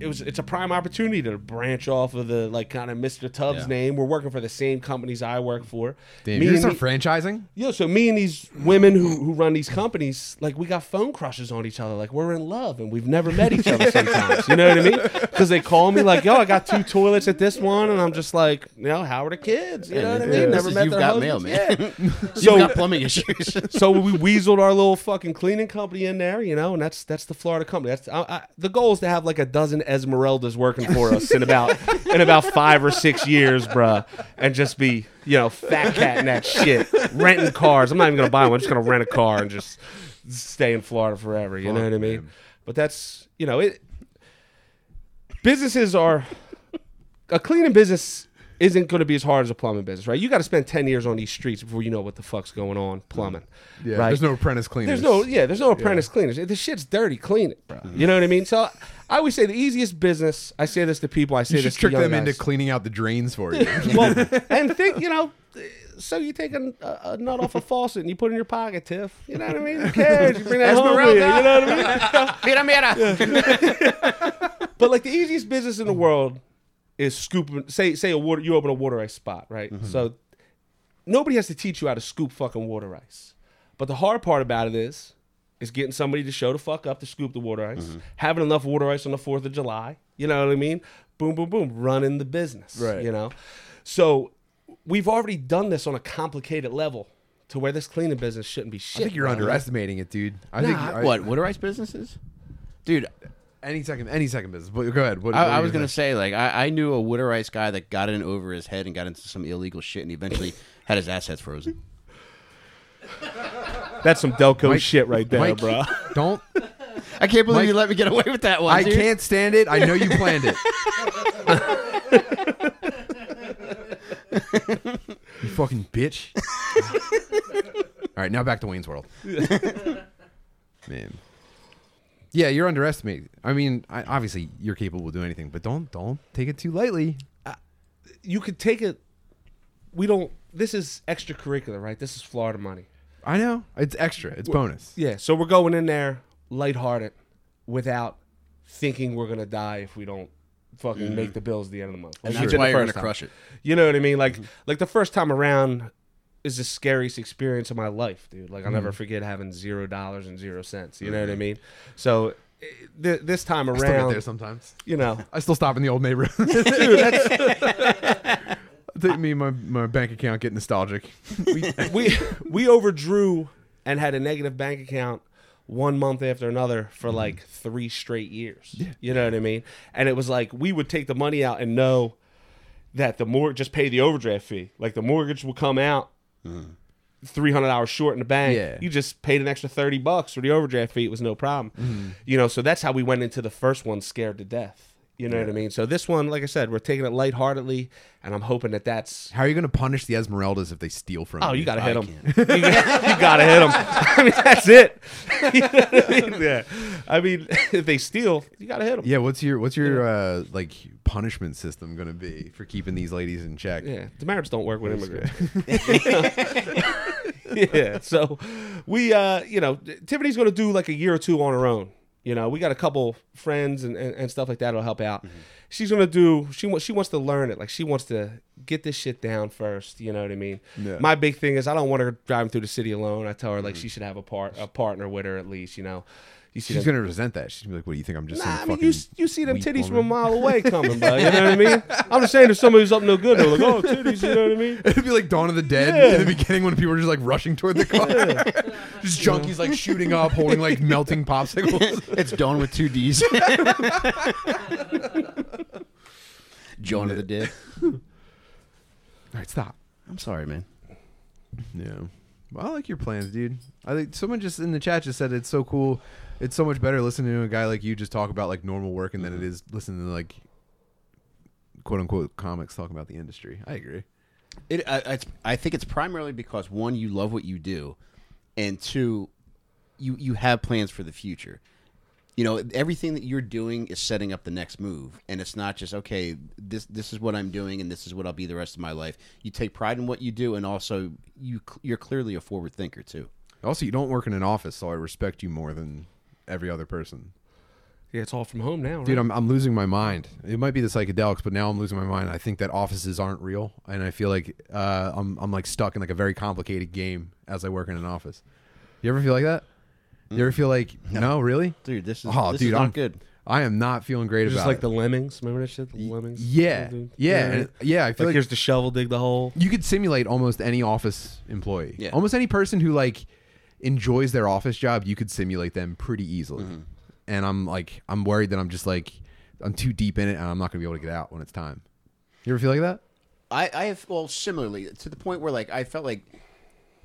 Speaker 3: it was it's a prime opportunity to branch off of the like kind of Mr. Tubbs
Speaker 2: Yeah.
Speaker 3: name. We're working for the same companies I work for.
Speaker 1: Damn,
Speaker 3: Me
Speaker 1: start franchising.
Speaker 3: yeah, so me and these women who, who run these companies, like we got phone crushes on each other, like we're in love and we've never met each other sometimes. You know what I mean? Because they call me like, "Yo, I got two toilets at this one," and I'm just like, "You know, how are the kids?" You know what I mean?
Speaker 2: This
Speaker 3: Never met
Speaker 2: You've
Speaker 3: their
Speaker 2: got mail, man.
Speaker 3: Yeah.
Speaker 2: You've
Speaker 3: So-
Speaker 2: got plumbing issues.
Speaker 3: so we weaseled our little fucking cleaning company in there, you know, and that's that's the Florida company. That's I, I, the goal is to have like a dozen Esmeraldas working for us in about in about five or six years, bruh, and just be you know fat catting that shit, renting cars. I'm not even gonna buy one. I'm just gonna rent a car and just stay in Florida forever. You know what I mean? But that's you know it. Businesses are a cleaning business isn't going to be as hard as a plumbing business, right? You got to spend ten years on these streets before you know what the fuck's going on plumbing.
Speaker 1: Yeah,
Speaker 3: right?
Speaker 1: there's no apprentice cleaners.
Speaker 3: There's no, yeah, there's no apprentice cleaners. The shit's dirty. Clean it, bro. You know what I mean? So I always say the easiest business. I say this to people. I say
Speaker 1: You
Speaker 3: this
Speaker 1: trick
Speaker 3: to young
Speaker 1: them into cleaning out the drains for you.
Speaker 3: well, and think, you know, so you take a, a, a nut off a faucet and you put it in your pocket, Tiff. You know what I mean? Who cares? You bring that home with you. You know what I mean?
Speaker 2: Mira, mira.
Speaker 3: But like the easiest business in the world is scooping. Say say a water. You open a water ice spot, right? Mm-hmm. So nobody has to teach you how to scoop fucking water ice. But the hard part about it is, is getting somebody to show the fuck up to scoop the water ice, mm-hmm. having enough water ice on the Fourth of July. You know what I mean? Boom, boom, boom, running the business.
Speaker 1: Right.
Speaker 3: You know, so we've already done this on a complicated level to where this cleaning business shouldn't be shit.
Speaker 1: I think you're
Speaker 3: bro.
Speaker 1: underestimating it, dude. I think I,
Speaker 2: what? Water ice businesses? Dude,
Speaker 1: any second, any second business. But go ahead. What,
Speaker 2: I,
Speaker 1: what were
Speaker 2: I was gonna
Speaker 1: say?
Speaker 2: say, like, I, I knew a water guy that got in over his head and got into some illegal shit, and eventually had his assets frozen.
Speaker 3: That's some Delco
Speaker 1: Mike-
Speaker 3: shit right there,
Speaker 1: Mike,
Speaker 3: bro.
Speaker 1: Don't.
Speaker 2: I can't believe
Speaker 1: Mike-
Speaker 2: you let me get away with that one.
Speaker 1: I
Speaker 2: dude.
Speaker 1: can't stand it. I know you planned it. you fucking bitch. All right, now back to Wayne's World. Man. Yeah, you're underestimating. I mean, I, obviously you're capable of doing anything, but don't don't take it too lightly.
Speaker 3: Uh, you could take it. We don't. This is extracurricular, right? This is Florida money.
Speaker 1: I know it's extra. It's bonus.
Speaker 3: Yeah. So we're going in there lighthearted, without thinking we're gonna die if we don't fucking mm-hmm. make the bills at the end of the month.
Speaker 2: and
Speaker 3: We
Speaker 2: that's
Speaker 3: did the
Speaker 2: why you're
Speaker 3: first
Speaker 2: gonna
Speaker 3: time.
Speaker 2: crush it.
Speaker 3: You know what I mean? Like, mm-hmm. like the first time around is the scariest experience of my life, dude. Like, I'll never hmm. forget having zero dollars and zero cents. You know what I hmm. mean? So eh, th- this time
Speaker 1: I still get
Speaker 3: around,
Speaker 1: there sometimes.
Speaker 3: you know,
Speaker 1: I still stop in the old neighborhood.
Speaker 3: dude, that's,
Speaker 1: Take me and my, my bank account get nostalgic. We,
Speaker 3: we we overdrew and had a negative bank account one month after another for hmm. like three straight years. You know what I mean? And it was like we would take the money out and know that the more just pay the overdraft fee. Like the mortgage will come out three hundred hours short in the bank.
Speaker 1: Yeah.
Speaker 3: You just paid an extra thirty bucks for the overdraft fee. It was no problem. Mm-hmm. You know, so that's how we went into the first one scared to death. You know what I mean? So this one, like I said, we're taking it lightheartedly, and I'm hoping that that's
Speaker 1: how are you going to punish the Esmeraldas if they steal from
Speaker 3: Oh,
Speaker 1: you?
Speaker 3: you gotta hit them. you, got- you gotta hit them. I mean, that's it. You know I mean? Yeah. I mean, if they steal, you gotta hit them.
Speaker 1: Yeah, what's your what's your uh, like punishment system going to be for keeping these ladies in check?
Speaker 3: Yeah. The marriage don't work with immigrants. yeah. So we, uh, you know, Tiffany's gonna do like a year or two on her own. You know, we got a couple friends and, and, and stuff like that will help out. Mm-hmm. She's gonna do. She wants. She wants to learn it. Like she wants to get this shit down first. You know what I mean?
Speaker 1: Yeah.
Speaker 3: My big thing is I don't want her driving through the city alone. I tell her like mm-hmm. she should have a part a partner with her at least. You know. You see
Speaker 1: She's
Speaker 3: them-
Speaker 1: going to resent that. She's going to be like, "What do you think? I'm just
Speaker 3: Nah,
Speaker 1: some
Speaker 3: I mean,
Speaker 1: fucking
Speaker 3: you, you see them
Speaker 1: weak
Speaker 3: titties from a mile away coming, bro. You know what I mean? I'm just saying, if somebody's up no good, they're like, oh, titties, you know what I mean?
Speaker 1: It'd be like Dawn of the Dead
Speaker 3: Yeah.
Speaker 1: in the beginning when people were just like rushing toward the car. just junkies like shooting up, holding like melting popsicles.
Speaker 2: It's Dawn with two D's. John of the Dead.
Speaker 1: All right, stop.
Speaker 2: I'm sorry, man.
Speaker 1: Yeah. Well, I like your plans, dude. I think someone just in the chat just said it's so cool. It's so much better listening to a guy like you just talk about like normal work and than it mm-hmm. is listening to like quote unquote comics talking about the industry. I agree.
Speaker 2: It, I, it's, I think it's primarily because one, you love what you do, and two, you you have plans for the future. You know, everything that you're doing is setting up the next move, and it's not just okay. This this is what I'm doing, and this is what I'll be the rest of my life. You take pride in what you do, and also you you're clearly a forward thinker too.
Speaker 1: Also, you don't work in an office, so I respect you more than every other person.
Speaker 3: Yeah, it's all from home now, right?
Speaker 1: Dude, I'm, I'm losing my mind. It might be the psychedelics, but now I'm losing my mind. I think that offices aren't real, and I feel like uh, I'm I'm like stuck in like a very complicated game as I work in an office. You ever feel like that? You ever feel like no, really?
Speaker 2: Dude, this is
Speaker 1: Oh,
Speaker 2: this
Speaker 1: dude,
Speaker 2: is not
Speaker 1: I'm
Speaker 2: good.
Speaker 1: I am not feeling great
Speaker 3: just
Speaker 1: about
Speaker 3: like
Speaker 1: it.
Speaker 3: the lemmings. Remember that shit? The lemmings?
Speaker 1: yeah,
Speaker 3: Dude.
Speaker 1: yeah, and- yeah. I feel
Speaker 3: Like,
Speaker 1: like,
Speaker 3: here's the shovel, dig the hole.
Speaker 1: you could simulate almost any office employee.
Speaker 2: Yeah.
Speaker 1: Almost any person who like enjoys their office job, you could simulate them pretty easily.
Speaker 2: Mm-hmm.
Speaker 1: And I'm like, I'm worried that I'm just like, I'm too deep in it, and I'm not gonna be able to get out when it's time. You ever feel like that?
Speaker 2: I, I have well similarly to the point where like I felt like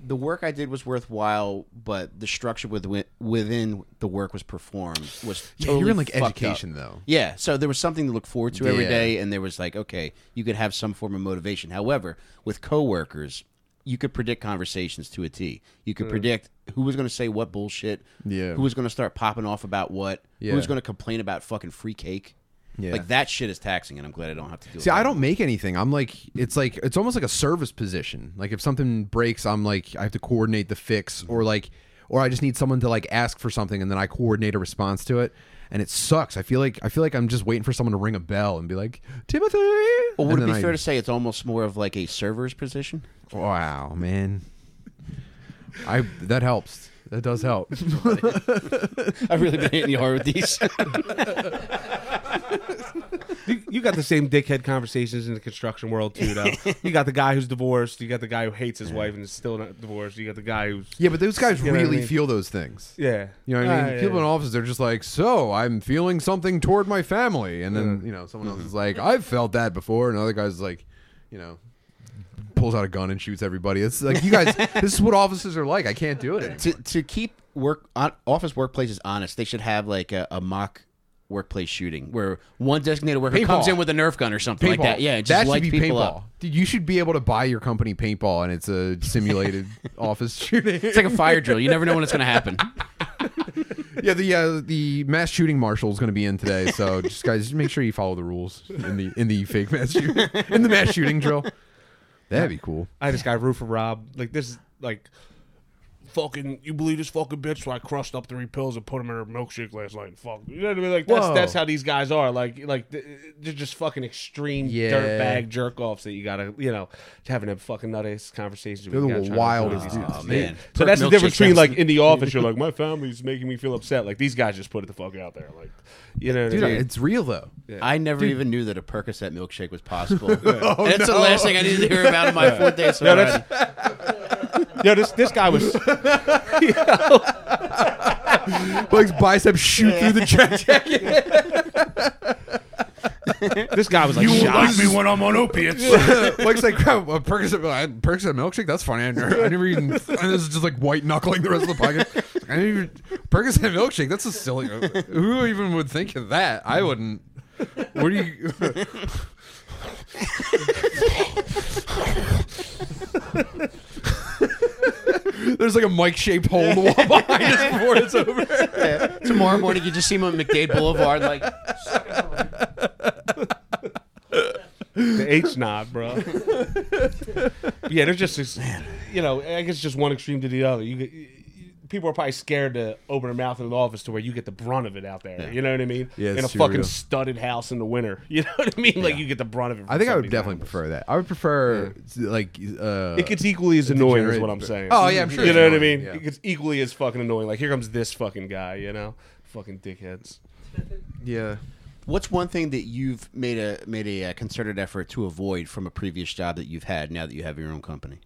Speaker 2: the work I did was worthwhile, but the structure within within the work was performed was
Speaker 1: Yeah,
Speaker 2: totally
Speaker 1: you're in like
Speaker 2: fucked up.
Speaker 1: education though.
Speaker 2: Yeah, so there was something to look forward to every
Speaker 1: Yeah.
Speaker 2: day, and there was like, okay, you could have some form of motivation. However, with coworkers, you could predict conversations to a T. You could predict who was going to say what bullshit,
Speaker 1: Yeah.
Speaker 2: who was going to start popping off about what,
Speaker 1: Yeah.
Speaker 2: who was going to complain about fucking free cake.
Speaker 1: Yeah.
Speaker 2: Like that shit is taxing, and I'm glad I don't have to do. It.
Speaker 1: See, I don't make anything. I'm like, it's like, it's almost like a service position. Like if something breaks, I'm like, I have to coordinate the fix, or like, or I just need someone to like ask for something, and then I coordinate a response to it. And it sucks. I feel like I feel like I'm just waiting for someone to ring a bell and be like, Timothy.
Speaker 2: Well, would
Speaker 1: And
Speaker 2: it be
Speaker 1: then
Speaker 2: fair to say it's almost more of like a server's position?
Speaker 1: Wow, man. I that helps. That does help.
Speaker 2: I've really been hitting you hard with these.
Speaker 3: You, you got the same dickhead conversations in the construction world too, though. you got the guy who's divorced. You got the guy who hates his wife and is still not divorced. You got the guy who's
Speaker 1: yeah, but those guys
Speaker 3: You know what I
Speaker 1: really
Speaker 3: mean?
Speaker 1: feel those things.
Speaker 3: yeah.
Speaker 1: You know what I mean?
Speaker 3: Ah, yeah,
Speaker 1: People in
Speaker 3: yeah.
Speaker 1: offices, they're just like, so I'm feeling something toward my family. And then, you know, someone else is like, I've felt that before. And another guy's like, you know, pulls out a gun and shoots everybody. It's like, you guys, this is what offices are like. I can't do it
Speaker 2: to to keep work on, office workplaces honest, they should have like a, a mock workplace shooting where one designated worker
Speaker 1: Paintball.
Speaker 2: comes in with a Nerf gun or something like that. Yeah, just
Speaker 1: that should be
Speaker 2: people
Speaker 1: paintball.
Speaker 2: up.
Speaker 1: Dude, you should be able to buy your company paintball and it's a simulated office shooting.
Speaker 2: It's like a fire drill. You never know when it's going to happen.
Speaker 1: yeah, the uh, the mass shooting marshal is going to be in today, so just guys, just make sure you follow the rules in the in the fake mass shooting in the mass shooting drill. That'd be cool.
Speaker 3: I had this guy root for Rob. Like this, is like fucking. You believe this fucking bitch? So I crushed up three pills and put them in her milkshake last night. Fuck, you know what I mean? Like that's
Speaker 1: Whoa.
Speaker 3: that's how these guys are. Like like they're just fucking extreme
Speaker 1: Yeah.
Speaker 3: dirtbag jerk offs that you gotta you know having them fucking nut conversations. with
Speaker 1: They're the
Speaker 3: you gotta try to
Speaker 1: wildest
Speaker 3: these
Speaker 1: dudes.
Speaker 2: Oh, man.
Speaker 3: So
Speaker 2: Perk
Speaker 3: that's the difference between like in the office, you're like my family's making me feel upset. Like these guys just put it the fuck out there. Like you know what
Speaker 1: Dude,
Speaker 3: I mean?
Speaker 1: it's real though.
Speaker 2: I never even knew that a Percocet milkshake was possible.
Speaker 1: Oh,
Speaker 2: and it's the last thing I needed to hear about in my fourth day of
Speaker 3: No,
Speaker 2: sobriety.
Speaker 3: That's, yo, this this guy was
Speaker 1: Blake's biceps shoot through the jacket.
Speaker 3: this guy was like you shocked.
Speaker 1: Like me when I'm on opiates. Blake's like, crap, a Percocet, uh, Percocet milkshake? That's funny. I never, I never even, and this is just like white knuckling the rest of the podcast. I didn't even, Percocet milkshake, that's a silly, who even would think of that? I wouldn't. What do you, There's like a mic shaped hole in the wall behind us before it's over.
Speaker 2: Tomorrow morning, you just see him on McDade Boulevard, like
Speaker 3: the H nod, bro. yeah, there's just this, you know, I guess just one extreme to the other. You, get- people are probably scared to open their mouth in the office to where you get the brunt of it out there. You know what I mean?
Speaker 1: Yeah,
Speaker 3: in a fucking
Speaker 1: true.
Speaker 3: studded house in the winter. You know what I mean? Like you get the brunt of it.
Speaker 1: I think I would definitely
Speaker 3: house.
Speaker 1: prefer that. I would prefer, like, uh,
Speaker 3: It gets equally as annoying, is what I'm saying.
Speaker 1: Oh, yeah, I'm sure
Speaker 3: You
Speaker 1: it's
Speaker 3: know what I mean?
Speaker 1: yeah.
Speaker 3: It gets equally as fucking annoying. Like here comes this fucking guy. You know, fucking dickheads.
Speaker 1: yeah.
Speaker 2: What's one thing that you've made a made a, uh concerted effort to avoid from a previous job that you've had now that you have your own company?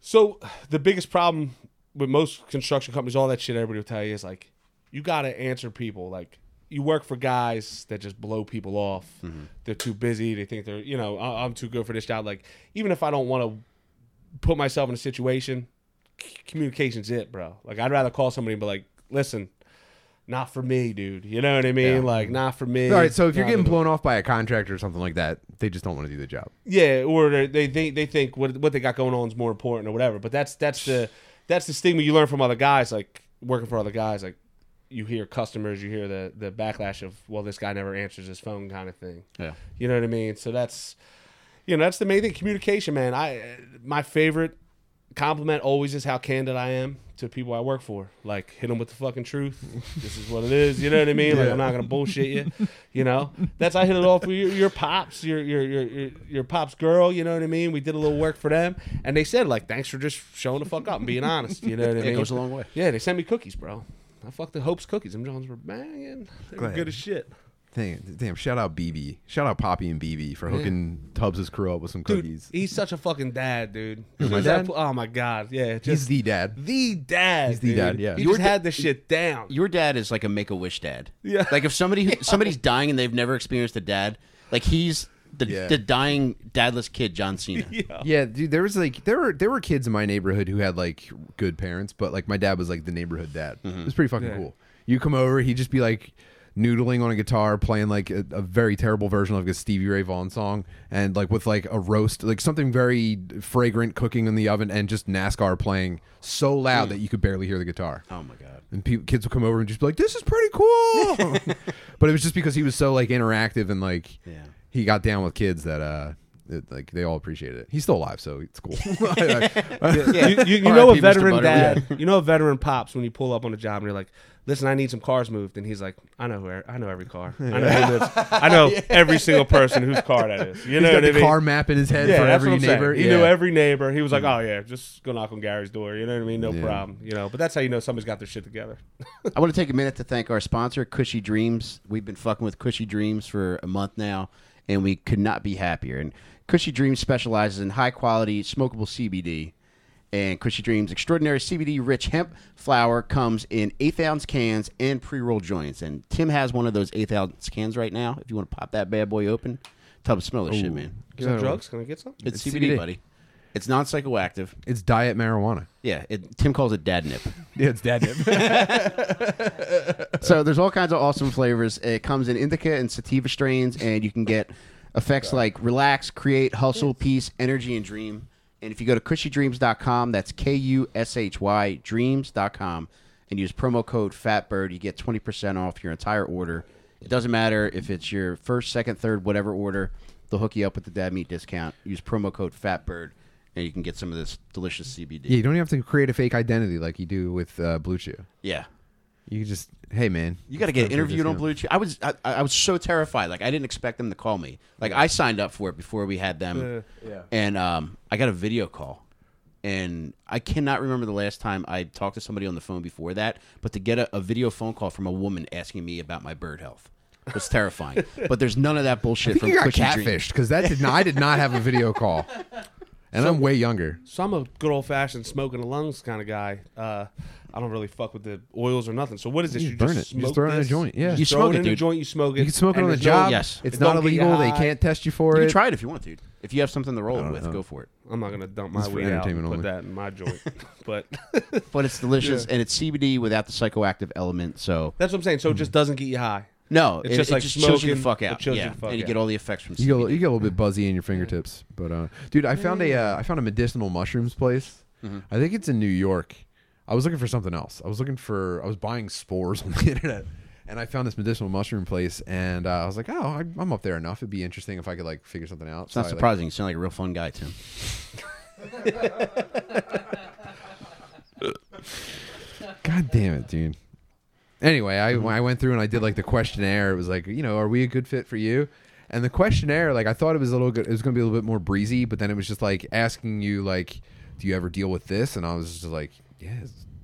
Speaker 3: So the biggest problem with most construction companies, all that shit everybody will tell you is like, you got to answer people. Like, you work for guys that just blow people off. Mm-hmm. They're too busy. They think they're, you know, "I- I'm too good for this job. Like, even if I don't want to put myself in a situation, c- communication's it, bro. Like, I'd rather call somebody and be like, listen, not for me, dude. You know what I mean?
Speaker 2: Yeah.
Speaker 3: Like, not for me.
Speaker 1: All right, so if you're getting blown off by a contractor or something like that, they just don't want to do the job.
Speaker 3: Yeah, or they they think they think what what they got going on is more important or whatever. But that's that's the that's the stigma you learn from other guys, like working for other guys. Like you hear customers, you hear the the backlash of well, this guy never answers his phone, kind of thing.
Speaker 2: Yeah.
Speaker 3: You know what I mean? So that's you know that's the main thing. Communication, man. I my favorite compliment always is how candid I am to people I work for. Like hit them with the fucking truth. this is what it is. You know what I mean? Like
Speaker 1: Yeah.
Speaker 3: I'm not gonna bullshit you. You know that's I hit it off with your, your pops, your, your your your pops girl. You know what I mean? We did a little work for them, and they said like thanks for just showing the fuck up and being honest. You know what I mean?
Speaker 2: It goes a long way.
Speaker 3: Yeah, they sent me cookies, bro. I fucked the Hopes cookies. Them Johns were banging. They were
Speaker 1: Glad.
Speaker 3: good as shit.
Speaker 1: Damn, damn, shout out BB. Shout out Poppy and BB for hooking Tubbs' crew up with some
Speaker 3: Dude,
Speaker 1: cookies.
Speaker 3: he's such a fucking dad, dude.
Speaker 1: My
Speaker 3: He's that-
Speaker 1: dad?
Speaker 3: Oh my god, yeah.
Speaker 1: He's the dad.
Speaker 3: the dad.
Speaker 1: He's the
Speaker 3: dude.
Speaker 1: dad, yeah.
Speaker 3: He
Speaker 2: Your
Speaker 3: just
Speaker 2: da-
Speaker 3: had this shit down.
Speaker 2: Your dad is like a make a wish dad.
Speaker 3: Yeah.
Speaker 2: Like if somebody somebody's dying and they've never experienced a dad, like he's the
Speaker 1: Yeah.
Speaker 2: the dying dadless kid, John Cena.
Speaker 3: yeah.
Speaker 1: Yeah, dude, there was like there were there were kids in my neighborhood who had like good parents, but like my dad was like the neighborhood dad. Mm-hmm. It was pretty fucking
Speaker 3: Yeah.
Speaker 1: cool. You come over, he'd just be like noodling on a guitar, playing like a, a very terrible version of like a Stevie Ray Vaughan song, and like with like a roast, like something very fragrant cooking in the oven, and just NASCAR playing so loud that you could barely hear the guitar.
Speaker 2: Oh my god.
Speaker 1: And pe- kids would come over and just be like, "This is pretty cool," but it was just because he was so like interactive and like
Speaker 2: Yeah.
Speaker 1: he got down with kids that uh it, like they all appreciated it. He's still alive, so it's cool. I- I-
Speaker 3: You, you, you know a veteran dad.
Speaker 2: Butterworth.
Speaker 3: You know a veteran pops when you pull up on a job and you're like, "Listen, I need some cars moved," and he's like, "I know where. I know every car. I know who lives. I know every single person whose car that is. You
Speaker 1: He's
Speaker 3: know
Speaker 1: got
Speaker 3: what
Speaker 1: the
Speaker 3: I mean?
Speaker 1: car map in his head
Speaker 3: yeah,
Speaker 1: for every
Speaker 3: what I'm saying.
Speaker 1: neighbor.
Speaker 3: He
Speaker 1: yeah.
Speaker 3: knew every neighbor. He was like, "Oh yeah, just go knock on Gary's door." You know what I mean? No
Speaker 1: Yeah.
Speaker 3: problem. You know, but that's how you know somebody's got their shit together.
Speaker 2: I want to take a minute to thank our sponsor, Kushy Dreams. We've been fucking with Kushy Dreams for a month now, and we could not be happier. And Kushy Dreams specializes in high quality smokable CBD. And Kushy Dreams extraordinary CBD rich hemp flower comes in eighth ounce cans and pre roll joints. And Tim has one of those eighth ounce cans right now. If you want to pop that bad boy open, tell him to smell this shit, man.
Speaker 3: Is that drugs? Can I get some?
Speaker 2: It's,
Speaker 1: It's
Speaker 2: CBD,
Speaker 1: CBD.
Speaker 2: buddy. It's non psychoactive.
Speaker 1: It's diet marijuana.
Speaker 2: Yeah, it, Tim calls it dad nip.
Speaker 1: Yeah, it's dad
Speaker 2: So there's all kinds of awesome flavors. It comes in indica and sativa strains, and you can get effects like relax, create, hustle, peace, energy, and dream. And if you go to kushydreams.com, that's K U S H Y dreams.com, and use promo code FATBIRD, you get 20% off your entire order. It doesn't matter if it's your first, second, third, whatever order, they'll hook you up with the dad meat discount. Use promo code FATBIRD, and you can get some of this delicious CBD.
Speaker 1: Yeah, you don't even have to create a fake identity like you do with uh, BlueChew.
Speaker 2: yeah.
Speaker 1: You just, hey man,
Speaker 2: You got to get
Speaker 1: time for a
Speaker 2: interviewed on. BlueChew. I was I, I was so terrified. Like I didn't expect them to call me. Like I signed up for it before we had them,
Speaker 1: Yeah.
Speaker 2: and um, I got a video call, and I cannot remember the last time I talked to somebody on the phone before that. But to get a, a video phone call from a woman asking me about my bird health was terrifying. but there's none of that
Speaker 1: I
Speaker 2: bullshit
Speaker 1: think
Speaker 2: from
Speaker 1: you got
Speaker 2: Kushy Dream.
Speaker 1: catfished because that did not. I did not have a video call, and I'm way younger.
Speaker 3: So I'm a good old fashioned smoking the lungs kind of guy. Uh, I don't really fuck with the oils or nothing. So what is this?
Speaker 1: You
Speaker 3: You,
Speaker 1: burn
Speaker 3: just
Speaker 1: it. You just throw it in a
Speaker 3: this?
Speaker 1: joint, yeah.
Speaker 3: just
Speaker 2: You
Speaker 3: throw
Speaker 2: smoke
Speaker 3: it
Speaker 2: it,
Speaker 3: in a
Speaker 2: dude.
Speaker 3: joint. You smoke it.
Speaker 1: You can smoke it
Speaker 3: and
Speaker 1: on the
Speaker 3: there's no-
Speaker 1: job.
Speaker 2: Yes.
Speaker 1: it's
Speaker 3: It
Speaker 1: not
Speaker 3: don't get you
Speaker 1: illegal. They
Speaker 3: high.
Speaker 1: can't test you for
Speaker 2: You
Speaker 1: it.
Speaker 2: can try it if you want, dude. If you have something to roll it with,
Speaker 1: know.
Speaker 2: go for it.
Speaker 3: I'm not gonna dump my
Speaker 1: It's for
Speaker 3: weed out and
Speaker 1: entertainment
Speaker 3: put
Speaker 1: only.
Speaker 3: that in my joint. but
Speaker 2: But it's delicious, and it's CBD without the psychoactive element. So
Speaker 3: that's what I'm saying. So it just doesn't get you high.
Speaker 2: no,
Speaker 3: It's
Speaker 2: it,
Speaker 3: just
Speaker 2: it
Speaker 3: like
Speaker 2: just chills you the
Speaker 3: smoking,
Speaker 2: fuck
Speaker 3: it
Speaker 2: out.
Speaker 3: chills you
Speaker 2: yeah,
Speaker 3: the fuck out.
Speaker 2: and you
Speaker 3: out.
Speaker 2: get all the effects from
Speaker 1: You get, a-
Speaker 2: CBD.
Speaker 1: you get a little bit buzzy in your fingertips, but uh, dude, I found a uh, I found a medicinal mushrooms place.
Speaker 2: Mm-hmm.
Speaker 1: I think it's in New York. I was looking for something else. I was looking for I was buying spores on the internet, and I found this medicinal mushroom place, and uh, I was like, oh, I, I'm up there enough. It'd be interesting if I could like figure something out.
Speaker 2: It's not
Speaker 1: So I, like,
Speaker 2: surprising. You sound like a real fun guy, Tim.
Speaker 1: God damn it, dude. Anyway, I I went through and I did like the questionnaire. It was like, you know, are we a good fit for you? And the questionnaire, like I thought it was a little good. It was going to be a little bit more breezy, but then it was just like asking you, like, do you ever deal with this? And I was just like, yeah,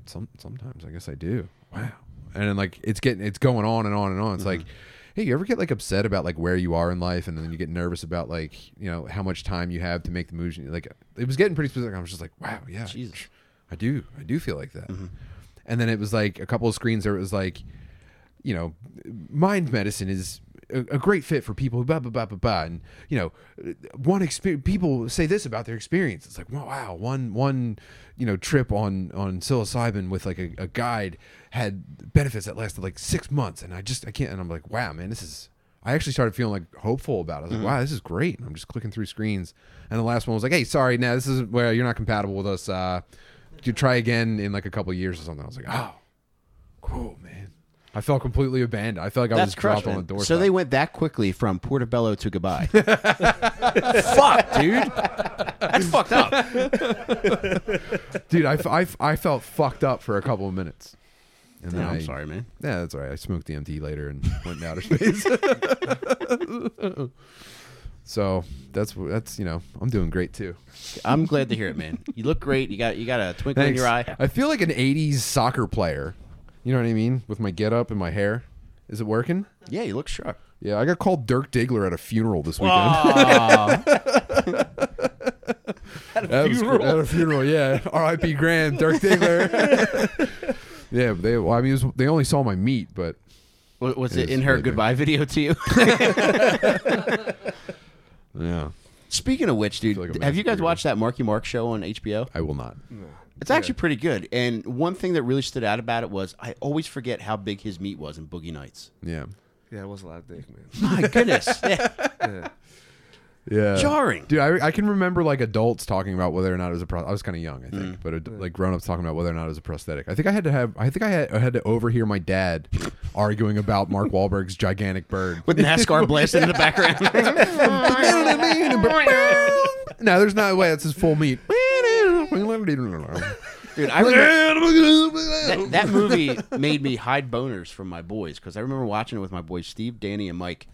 Speaker 1: some sometimes I guess I do. Wow. And then like it's getting it's going on and on and on. It's like, mm-hmm. hey, you ever get like upset about like where you are in life, and then you get nervous about like you know how much time you have to make the moves. Like it was getting pretty specific. I was just like, wow, yeah,
Speaker 2: Jesus.
Speaker 1: I do, I do feel like that. Mm-hmm. And then it was like a couple of screens where it was like, you know, mind medicine is a, a great fit for people. Who blah blah blah blah blah. And you know, one experience. People say this about their experience. It's like, wow, one one, you know, trip on on psilocybin with like a, a guide had benefits that lasted like six months. And I just I can't. And I'm like, wow, man, this is. I actually started feeling like hopeful about it. I was like, wow, this is great. And I'm just clicking through screens. And the last one was like, hey, sorry, now this is where you're not compatible with us. Uh, you try again in like a couple of years or something. I was like, oh, cool, man. I felt completely abandoned. I felt like I
Speaker 2: That's
Speaker 1: was dropped
Speaker 2: crushed,
Speaker 1: on the
Speaker 2: man.
Speaker 1: door.
Speaker 2: So they went that quickly from Portobello to goodbye. Fuck, dude. That's fucked up.
Speaker 1: dude, I, f- I, f- I felt fucked up for a couple of minutes. And
Speaker 2: Yeah,
Speaker 1: then
Speaker 2: I'm
Speaker 1: I-
Speaker 2: sorry, man.
Speaker 1: Yeah, that's all right. I smoked DMT later and went into outer space. so that's that's you know I'm doing great too.
Speaker 2: I'm glad to hear it, man. You look great. You got you got a twinkle in your eye.
Speaker 1: I feel like an '80s soccer player. You know what I mean? With my get up and my hair. Is it working?
Speaker 2: Yeah, you look sharp.
Speaker 1: Yeah, I got called Dirk Diggler at a funeral this weekend.
Speaker 2: Aw.
Speaker 1: That was
Speaker 3: funeral?
Speaker 1: cool. At a funeral, yeah. R.I.P. Grand, Dirk Diggler. yeah, they. Well, I mean, was, they only saw my meat, but
Speaker 2: Wa- was
Speaker 1: It
Speaker 2: it
Speaker 1: is
Speaker 2: in her
Speaker 1: really
Speaker 2: goodbye video to you?
Speaker 1: yeah,
Speaker 2: Speaking of which, dude,
Speaker 1: like
Speaker 2: have you guys
Speaker 1: massacre.
Speaker 2: watched that Marky Mark show on HBO?
Speaker 1: I will not.
Speaker 2: It's actually pretty good. And one thing that really stood out about it was I always forget how big his meat was in Boogie Nights.
Speaker 1: Yeah,
Speaker 3: Yeah, it was a lot of dick, man.
Speaker 2: My goodness. Yeah.
Speaker 3: Yeah.
Speaker 1: Yeah.
Speaker 2: Jarring.
Speaker 1: Dude, I, I can remember like adults talking about whether or not it was a pro- I was kind of young, I
Speaker 2: Mm.
Speaker 1: think, but ad- like grown ups talking about whether or not it was a prosthetic. I think I had to have I think I had, I had to overhear my dad arguing about Mark Wahlberg's gigantic bird.
Speaker 2: With NASCAR blasting in the background.
Speaker 1: no, there's no way. That's his full meat.
Speaker 2: Dude, I remember that, that movie made me hide boners from my boys because I remember watching it with my boys Steve, Danny, and Mike,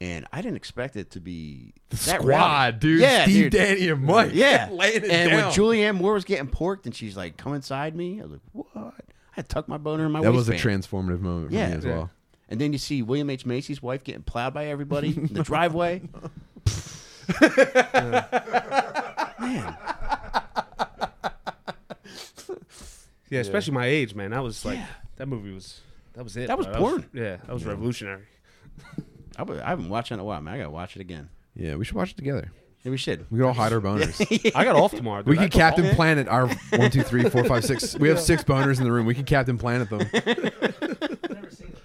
Speaker 2: and I didn't expect it to be that rowdy.
Speaker 1: Squad, dude.
Speaker 2: Yeah,
Speaker 1: Steve,
Speaker 2: dude.
Speaker 1: Danny, and Mike.
Speaker 2: Yeah,
Speaker 1: laying it
Speaker 2: and
Speaker 1: down.
Speaker 2: when Julianne Moore was getting porked and she's like, "Come inside me," I was like, "What?" I had to tuck my boner in my
Speaker 1: that was a
Speaker 2: waistband.
Speaker 1: transformative moment for
Speaker 2: Yeah.
Speaker 1: me as well.
Speaker 2: And then you see William H Macy's wife getting plowed by everybody in the driveway. Man,
Speaker 3: Yeah, especially my age, man. That was like that movie was that was it.
Speaker 2: That was
Speaker 3: bro.
Speaker 2: porn.
Speaker 3: yeah, that was revolutionary.
Speaker 2: I, w- I haven't watched it in a while, man. I gotta watch it again.
Speaker 1: Yeah, we should watch it together.
Speaker 2: Yeah, we should.
Speaker 1: We could all hide our boners.
Speaker 3: I got off tomorrow.
Speaker 1: We
Speaker 3: dude. I
Speaker 1: could
Speaker 3: took
Speaker 1: Captain
Speaker 3: off.
Speaker 1: Planet our one, two, three, four, five, six. We have six boners in the room. We can Captain Planet them.
Speaker 4: Never seen it.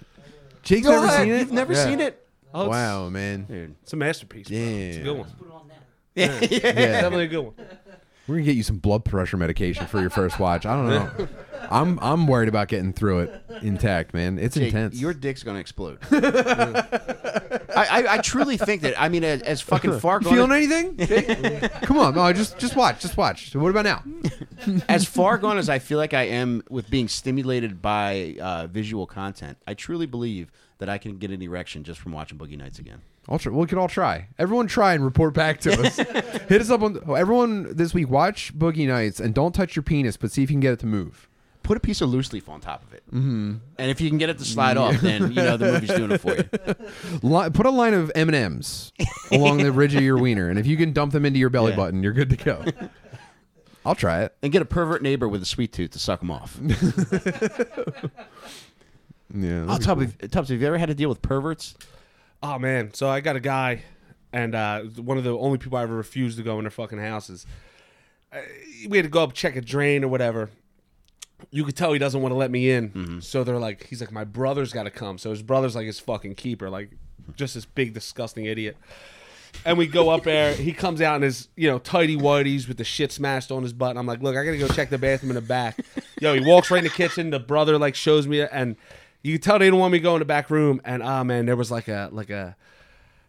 Speaker 1: Jake's never
Speaker 2: uh,
Speaker 1: seen it.
Speaker 2: You've never
Speaker 1: Yeah.
Speaker 2: seen it?
Speaker 3: Oh, it's-
Speaker 1: Wow, man.
Speaker 2: Dude.
Speaker 3: It's a masterpiece. Bro. It's a good one.
Speaker 4: Put it on that.
Speaker 2: Yeah.
Speaker 1: Yeah.
Speaker 3: Definitely a good one.
Speaker 1: We're gonna get you some blood pressure medication for your first watch. I don't know. I'm I'm worried about getting through it intact, man. It's
Speaker 2: Jake,
Speaker 1: intense.
Speaker 2: Your dick's gonna explode. I, I, I truly think that. I mean, as, as fucking far gone
Speaker 1: feeling
Speaker 2: as,
Speaker 1: anything? Come on, no, just just watch, just watch. So what about now?
Speaker 2: as far gone as I feel like I am with being stimulated by uh, visual content, I truly believe that I can get an erection just from watching Boogie Nights again.
Speaker 1: I'll try. We could all try. Everyone try and report back to us. Hit us up on everyone this week. Watch Boogie Nights and don't touch your penis, but see if you can get it to move.
Speaker 2: Put a piece of loose leaf on top of it, mm-hmm. and if you can get it to slide off, then you know the movie's doing it for you.
Speaker 1: Li- put a line of M and M's along the ridge of your wiener, and if you can dump them into your belly
Speaker 2: Yeah.
Speaker 1: button, you're good to go. I'll try it.
Speaker 2: And get a pervert neighbor with a sweet tooth to suck them off.
Speaker 1: Yeah.
Speaker 2: Oh, Tubbs, Tubbs, have you ever had to deal with perverts?
Speaker 3: Oh man, so I got a guy, and uh, one of the only people I ever refused to go in their fucking houses. Uh, we had to go up check a drain or whatever. You could tell he doesn't want to let me in, so they're like, he's like, my brother's got to come. So his brother's like his fucking keeper, like just this big disgusting idiot. And we go up there. He comes out in his, you know, tidy whities with the shit smashed on his butt. And I'm like, look, I gotta go check the bathroom in the back. Yo, he walks right in the kitchen. The brother like shows me, and you can tell they didn't want me to go in the back room. And ah, man, there was like a like a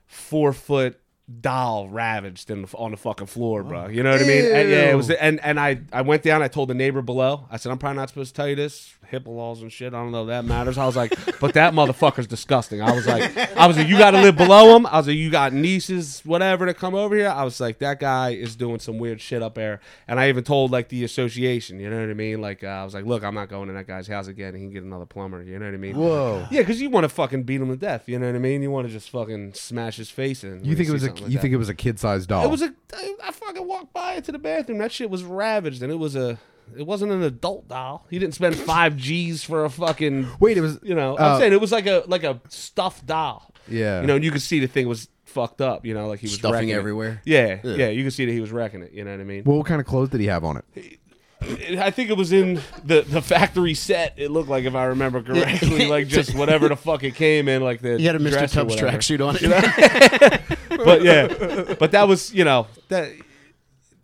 Speaker 3: four foot doll ravaged in the, on the fucking floor, bro. You know what I mean? And, yeah, it was. And and I I went down. I told the neighbor below. I said, I'm probably not supposed to tell you this. HIPAA laws and shit. I don't know if that matters. I was like, but that motherfucker's disgusting. I was like, I was like, you got to live below him. I was like, you got nieces, whatever, to come over here. I was like, that guy is doing some weird shit up there. And I even told like the association. You know what I mean? Like uh, I was like, look, I'm not going to that guy's house again. He can get another plumber. You know what I mean?
Speaker 1: Whoa.
Speaker 3: Yeah, because you want to fucking beat him to death. You know what I mean? You want to just fucking smash his face in.
Speaker 1: You think it was a you think it was a kid sized doll?
Speaker 3: it was a. I fucking walked by it to the bathroom. That shit was ravaged, and it was a. It wasn't an adult doll. He didn't spend five G's for a fucking.
Speaker 1: Wait, it was
Speaker 3: You know,
Speaker 1: uh,
Speaker 3: I'm saying it was like a like a stuffed doll.
Speaker 1: Yeah.
Speaker 3: You know, and you could see the thing was fucked up. You know, like he was
Speaker 2: Stuffing
Speaker 3: wrecking it.
Speaker 2: everywhere?
Speaker 3: Yeah,
Speaker 2: Ugh.
Speaker 3: yeah. You could see that he was wrecking it. You know what I mean?
Speaker 1: Well, what kind of clothes did he have on it?
Speaker 3: It- I think it was in the the factory set. It looked like, if I remember correctly, like just whatever the fuck it came in, like the
Speaker 2: He had a Mr. Tubbs tracksuit on it.
Speaker 3: But yeah, but that was you know that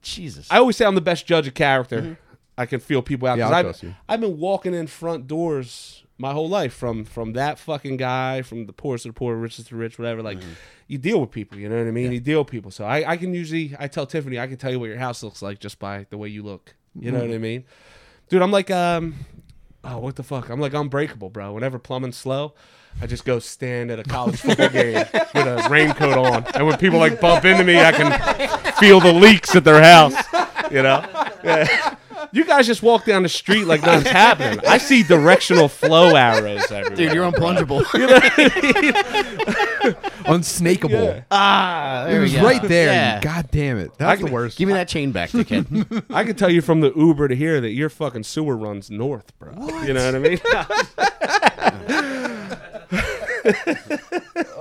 Speaker 2: Jesus.
Speaker 3: I always say I'm the best judge of character. Mm-hmm. I can feel people out
Speaker 1: Yeah,
Speaker 3: I've. I've been walking in front doors my whole life from from that fucking guy, from the poorest of the poor, richest to rich, whatever. Like mm-hmm. you deal with people, you know what I mean? You deal with people. So I, I can usually I tell Tiffany I can tell you what your house looks like just by the way you look. You know what I mean? Dude, I'm like um oh what the fuck? I'm like unbreakable, bro. Whenever plumbing's slow, I just go stand at a college football game with a raincoat on. And when people like bump into me, I can feel the leaks at their house. You know? Yeah. You guys just walk down the street like nothing's happening. I see directional flow arrows everywhere.
Speaker 2: Dude, you're unplungeable.
Speaker 1: Unsnakeable.
Speaker 2: ah,
Speaker 1: It
Speaker 2: there we
Speaker 1: was
Speaker 2: go.
Speaker 1: right there.
Speaker 2: Yeah.
Speaker 1: God damn it. That's
Speaker 3: can-
Speaker 1: the worst.
Speaker 2: Give me that chain back, dickhead.
Speaker 3: I can tell you from the Uber to here that your fucking sewer runs north, bro. You know what I mean?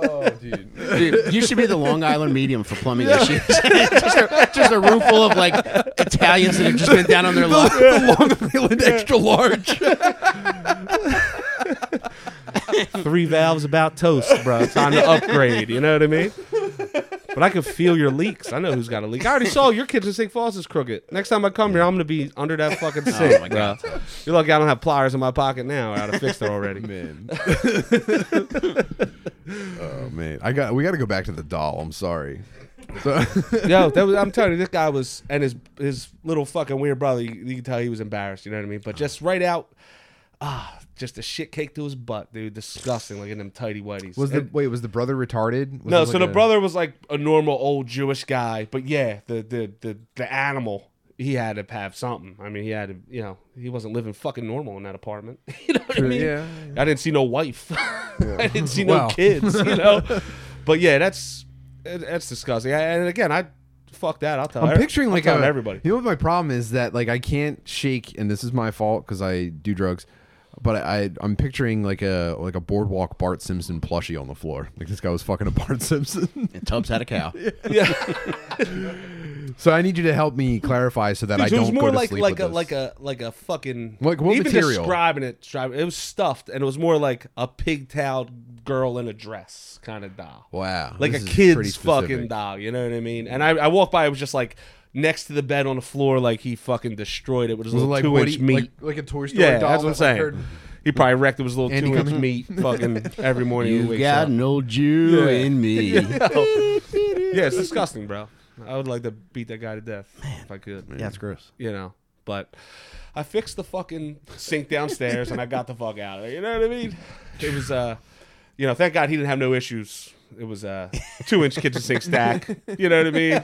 Speaker 1: Oh, dude.
Speaker 2: Dude, you should be the Long Island medium for plumbing issues. just, a, just a room full of like Italians that have just been down on their luck.
Speaker 1: the Long Island extra large.
Speaker 3: Three valves about toast, bro. Time to upgrade. You know what I mean? But I can feel your leaks. I know who's got a leak. I already saw your kitchen sink faucet's crooked. Next time I come here, I'm gonna be under that fucking sink, Oh
Speaker 2: my
Speaker 3: bro. You're lucky I don't have pliers in my pocket now. I'd have fixed it already.
Speaker 1: Man. oh man, I got. We got to go back to the doll. I'm sorry. So,
Speaker 3: Yo, that was, I'm telling you, this guy was, and his his little fucking weird brother. You, you can tell he was embarrassed. You know what I mean? But just right out, ah, just a shit cake to his butt, dude. Disgusting, like in them tidy whities.
Speaker 1: was the
Speaker 3: And-
Speaker 1: wait? Was the brother retarded? Was
Speaker 3: no?
Speaker 1: it
Speaker 3: So
Speaker 1: like
Speaker 3: the
Speaker 1: a-
Speaker 3: brother was like a normal old Jewish guy, but yeah, the the the the animal. He had to have something. I mean, he had to, you know, he wasn't living fucking normal in that apartment. you know what I mean?
Speaker 1: Yeah.
Speaker 3: I didn't see no wife. I didn't see no
Speaker 1: Wow.
Speaker 3: kids. You know, but yeah, that's that's disgusting. I- And again, I fuck that. I'll tell.
Speaker 1: You.
Speaker 3: I'm
Speaker 1: picturing
Speaker 3: I'll
Speaker 1: like
Speaker 3: tell
Speaker 1: a,
Speaker 3: everybody.
Speaker 1: You know what my problem is that like I can't shake, and this is my fault because I do drugs. But I, I'm picturing like a like a boardwalk Bart Simpson plushie on the floor. Like this guy was fucking a Bart Simpson.
Speaker 2: And Tubbs had a cow.
Speaker 3: Yeah,
Speaker 1: so I need you to help me clarify so that I
Speaker 3: Dude, it was
Speaker 1: don't
Speaker 3: more
Speaker 1: go to
Speaker 3: like
Speaker 1: sleep
Speaker 3: like
Speaker 1: with
Speaker 3: a
Speaker 1: this.
Speaker 3: like a like a fucking
Speaker 1: Like, what
Speaker 3: even
Speaker 1: material?
Speaker 3: describing it. Describing it was stuffed, and it was more like a pigtailed girl in a dress kind of doll.
Speaker 1: wow,
Speaker 3: like
Speaker 1: this
Speaker 3: a
Speaker 1: is pretty
Speaker 3: kid's fucking
Speaker 1: specific.
Speaker 3: doll. You know what I mean? And I, I walked by, it was just like next to the bed on the floor, like he fucking destroyed it with his
Speaker 1: Was it
Speaker 3: little
Speaker 1: like
Speaker 3: two
Speaker 1: Woody,
Speaker 3: inch meat.
Speaker 1: like, like a Toy Story
Speaker 3: yeah,
Speaker 1: doll?
Speaker 3: that's what I'm
Speaker 1: that, like,
Speaker 3: saying.
Speaker 1: heard-
Speaker 3: he probably wrecked it with his little
Speaker 1: Andy
Speaker 3: two inch meat fucking every morning.
Speaker 2: You
Speaker 3: wakes
Speaker 2: got
Speaker 3: up.
Speaker 2: an old Jew
Speaker 3: Yeah.
Speaker 2: in me.
Speaker 3: Yeah, it's disgusting, bro. I would like to beat that guy to death if I could.
Speaker 2: Yeah, it's gross.
Speaker 3: you know. But I fixed the fucking sink downstairs and I got the fuck out of there. You know what I mean? It was uh you know, thank God he didn't have no issues. It was a two inch kitchen sink stack. You know what I mean?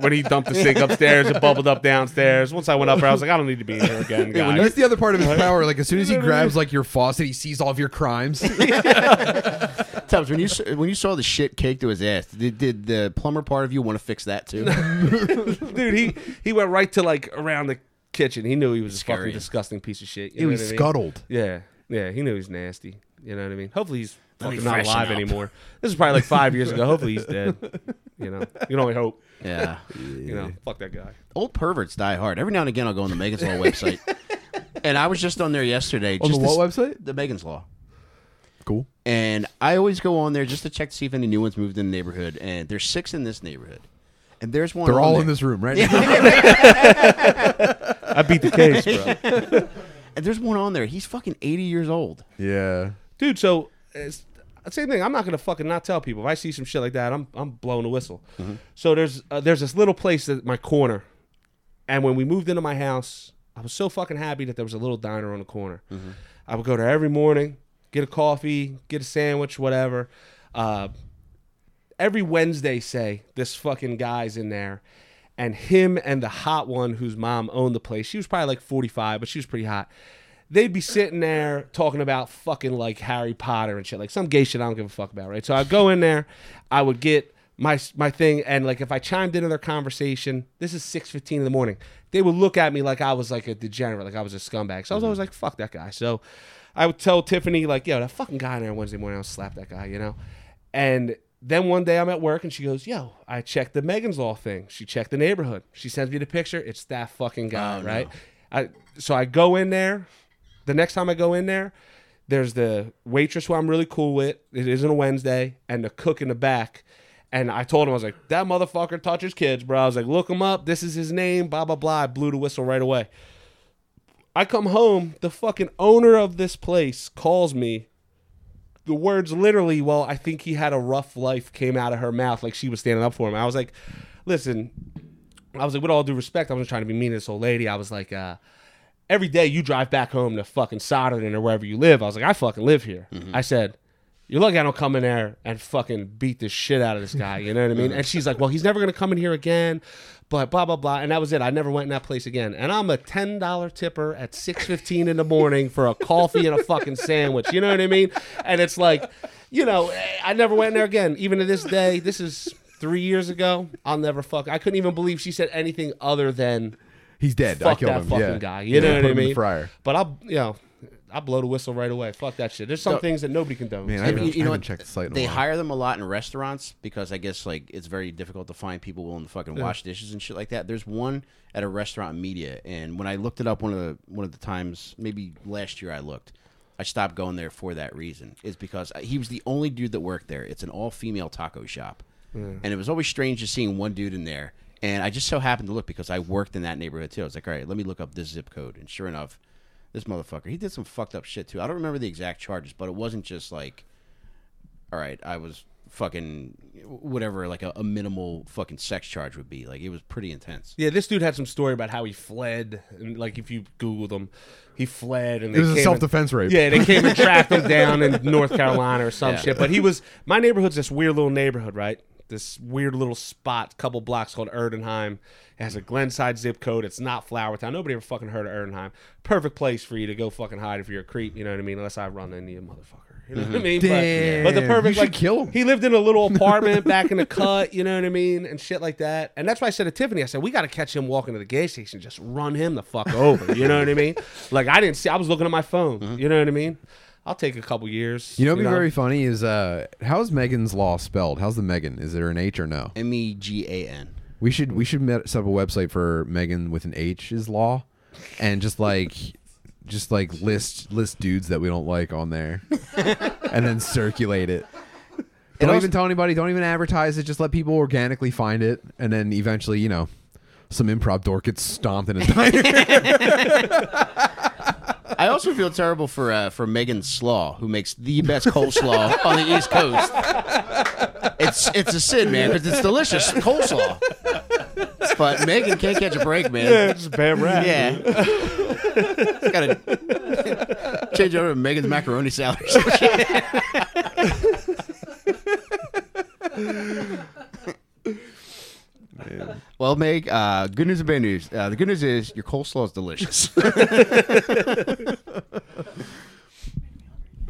Speaker 3: When he dumped the sink upstairs, it bubbled up downstairs. Once I went up there, I was like, I don't need to be in here again, guys.
Speaker 1: That's the other part of his power. Like as soon as he
Speaker 3: You know what I
Speaker 1: grabs like your faucet, he sees all of your crimes.
Speaker 2: Tubbs, when you when you saw the shit cake to his ass, did, did the plumber part of you want to fix that too?
Speaker 3: Dude, he he went right to like around the kitchen. He knew he was a fucking disgusting piece of shit. You
Speaker 1: He
Speaker 3: know
Speaker 1: was
Speaker 3: what I mean?
Speaker 1: scuttled.
Speaker 3: Yeah, yeah, he knew he was nasty. You know what I mean? Hopefully he's
Speaker 2: Let me
Speaker 3: fucking not
Speaker 2: freshen
Speaker 3: alive
Speaker 2: up.
Speaker 3: anymore. This is probably like five years ago. Hopefully he's dead. You know, you can only hope.
Speaker 2: yeah.
Speaker 3: You know, fuck that guy.
Speaker 2: Old perverts die hard. Every now and again, I'll go on the Megan's Law website, and I was just on there yesterday.
Speaker 1: On the
Speaker 2: just to
Speaker 1: what
Speaker 2: s-
Speaker 1: website?
Speaker 2: The Megan's Law.
Speaker 1: Cool.
Speaker 2: And I always go on there just to check to see if any new ones moved in the neighborhood. And there's six in this neighborhood. And there's one.
Speaker 1: They're
Speaker 2: on
Speaker 1: all
Speaker 2: there.
Speaker 1: in this room, right?
Speaker 3: I beat the case, bro.
Speaker 2: And there's one on there. He's fucking 80 years old.
Speaker 1: yeah.
Speaker 3: Dude, so it's same thing. I'm not gonna fucking not tell people. If I see some shit like that, I'm I'm blowing the whistle. So there's uh, there's this little place at my corner, and when we moved into my house, I was so fucking happy that there was a little diner on the corner. I would go there every morning, get a coffee, get a sandwich, whatever. Uh, every Wednesday, say this fucking guy's in there, and him and the hot one whose mom owned the place. She was probably like 45, but she was pretty hot. They'd be sitting there talking about fucking like Harry Potter and shit, like some gay shit I don't give a fuck about, right? So I'd go in there, I would get my my thing, and like if I chimed into their conversation, this is 6:15 in the morning, they would look at me like I was like a degenerate, like I was a scumbag. So I was always like, fuck that guy. So I would tell Tiffany like, yo, that fucking guy in there Wednesday morning, I'll slap that guy, you know. And then one day I'm at work and she goes, Yo, I checked the Megan's Law thing. She checked the neighborhood. She sends me the picture. It's that fucking guy,
Speaker 2: Oh, no.
Speaker 3: right? I so I go in there. The next time I go in there, there's the waitress who I'm really cool with. It isn't a Wednesday, and the cook in the back. And I told him, I was like, that motherfucker touches kids, bro. I was like, look him up. This is his name, blah, blah, blah. I blew the whistle right away. I come home, the fucking owner of this place calls me. The words literally, well, I think he had a rough life came out of her mouth like she was standing up for him. I was like, listen, I was like, with all due respect, I wasn't trying to be mean to this old lady. I was like, uh, every day you drive back home to fucking Souderton or wherever you live. I was like, I fucking live here. Mm-hmm. I said, you're lucky I don't come in there and fucking beat the shit out of this guy. You know what I mean? And she's like, well, he's never going to come in here again. But blah, blah, blah. And that was it. I never went in that place again. And I'm a $10 tipper at 6.15 in the morning for a coffee and a fucking sandwich. You know what I mean? And it's like, you know, I never went in there again. Even to this day, this is three years ago. I'll never fuck. I couldn't even believe she said anything other than
Speaker 1: He's dead. I
Speaker 3: fuck
Speaker 1: killed
Speaker 3: that
Speaker 1: him.
Speaker 3: fucking
Speaker 1: yeah.
Speaker 3: guy. You
Speaker 1: Yeah,
Speaker 3: know
Speaker 1: put
Speaker 3: what I
Speaker 1: him in the
Speaker 3: mean?
Speaker 1: fryer.
Speaker 3: But I'll, you know, I blow the whistle right away. Fuck that shit. There's some
Speaker 2: So-
Speaker 3: things that nobody condones.
Speaker 1: Man, I
Speaker 3: you
Speaker 1: haven't-
Speaker 3: know?
Speaker 2: you, you know
Speaker 1: haven't
Speaker 2: what?
Speaker 1: checked the site in a
Speaker 2: they hire them a lot in restaurants because I guess like it's very difficult to find people willing to fucking wash dishes and shit like that. There's one at a restaurant in media, and when I looked it up one of the one of the times, maybe last year I looked, I stopped going there for that reason. Is because he was the only dude that worked there. It's an all female taco shop, and it was always strange just seeing one dude in there. And I just so happened to look because I worked in that neighborhood too. I was like, all right, let me look up this zip code, and sure enough, this motherfucker he did some fucked up shit too. I don't remember the exact charges, but it wasn't just like all right, I was fucking whatever, like a, a minimal fucking sex charge would be. Like it was pretty intense.
Speaker 3: Yeah, this dude had some story about how he fled, and like if you Googled him, he fled, and
Speaker 1: It was
Speaker 3: they
Speaker 1: a
Speaker 3: came
Speaker 1: self
Speaker 3: and-
Speaker 1: defense rape.
Speaker 3: Yeah, they came and tracked him down in North Carolina or some
Speaker 2: Yeah.
Speaker 3: shit. But he was my neighborhood's this weird little neighborhood, right? This weird little spot, couple blocks called Erdenheim. It has a Glenside zip code. It's not Flourtown. Nobody ever fucking heard of Erdenheim. Perfect place for you to go fucking hide if you're a creep. You know what I mean? Unless I run into you, motherfucker. You know what I mhm. mean?
Speaker 1: Damn.
Speaker 3: But, but the perfect
Speaker 1: You should
Speaker 3: like
Speaker 1: kill him.
Speaker 3: he lived in a little apartment back in the cut, you know what I mean, and shit like that. And that's why I said to Tiffany, I said we got to catch him walking to the gas station, just run him the fuck over. You know what I mean? Like I didn't see, I was looking at my phone. Mm-hmm. You know what I mean? I'll take a couple years.
Speaker 1: You know, what'd be very funny is uh, how's Megan's law spelled? How's the Megan? Is there an H or no?
Speaker 2: M e g a n.
Speaker 1: We should we should met, set up a website for Megan with an H is law, and just like just like list list dudes that we don't like on there, and then circulate it. Don't
Speaker 2: also-
Speaker 1: even tell anybody. Don't even advertise it. Just let people organically find it, and then eventually, you know, some improv dork gets stomped in his diner.
Speaker 2: I also feel terrible for uh, for Megan Slaw, who makes the best coleslaw on the East Coast. It's it's a sin, man, because it's delicious coleslaw. But Megan can't catch a break, man.
Speaker 3: just bad rap.
Speaker 2: Yeah. Gotta change over to Megan's macaroni salad. or some shit. Well, Meg, uh, good news and bad news. Uh, the good news is your coleslaw is delicious.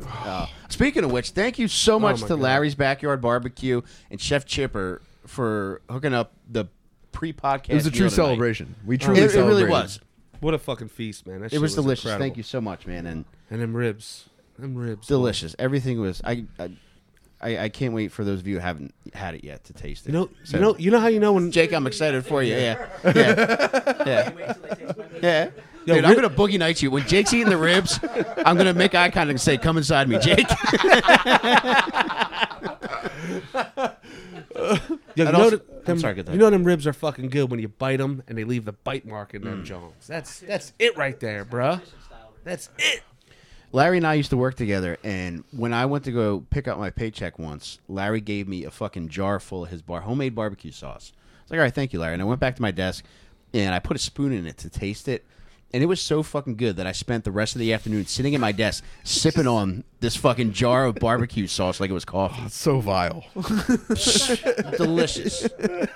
Speaker 2: Uh, speaking of which, thank you so much
Speaker 3: my
Speaker 2: to
Speaker 3: God.
Speaker 2: Larry's Backyard Barbecue and Chef Chipper for hooking up the pre-podcast.
Speaker 1: it was a true
Speaker 2: meal tonight.
Speaker 1: celebration. We truly
Speaker 2: It, it really was.
Speaker 3: What a fucking feast, man. That
Speaker 2: It
Speaker 3: shit
Speaker 2: was delicious.
Speaker 3: incredible.
Speaker 2: Thank you so much, man, and
Speaker 3: And them ribs, them ribs,
Speaker 2: delicious. Everything was. I, I, I, I can't wait for those of you who haven't had it yet to taste it.
Speaker 3: You know,
Speaker 2: So-
Speaker 3: you know, you know how you know when
Speaker 2: Jake, I'm excited for you. Yeah, yeah, yeah.
Speaker 4: Wait till they taste my
Speaker 2: yeah.
Speaker 3: Yo,
Speaker 2: Dude, I'm gonna boogie night you. When Jake's eating the ribs, I'm gonna make eye contact and say, "Come inside me, Jake."
Speaker 3: Yo, you
Speaker 2: And
Speaker 3: know,
Speaker 2: also-
Speaker 3: that-
Speaker 2: I'm
Speaker 3: them,
Speaker 2: sorry, go ahead.
Speaker 3: you know them ribs are fucking good when you bite them and they leave the bite mark in
Speaker 2: Mm.
Speaker 3: them Jones. That's that's it right there, bruh. That's it.
Speaker 2: Larry and I used to work together, and when I went to go pick up my paycheck once, Larry gave me a fucking jar full of his bar homemade barbecue sauce. I was like, "All right, thank you, Larry." And I went back to my desk, and I put a spoon in it to taste it, and it was so fucking good that I spent the rest of the afternoon sitting at my desk sipping on this fucking jar of barbecue sauce like it was coffee.
Speaker 1: It's so vile.
Speaker 2: Delicious.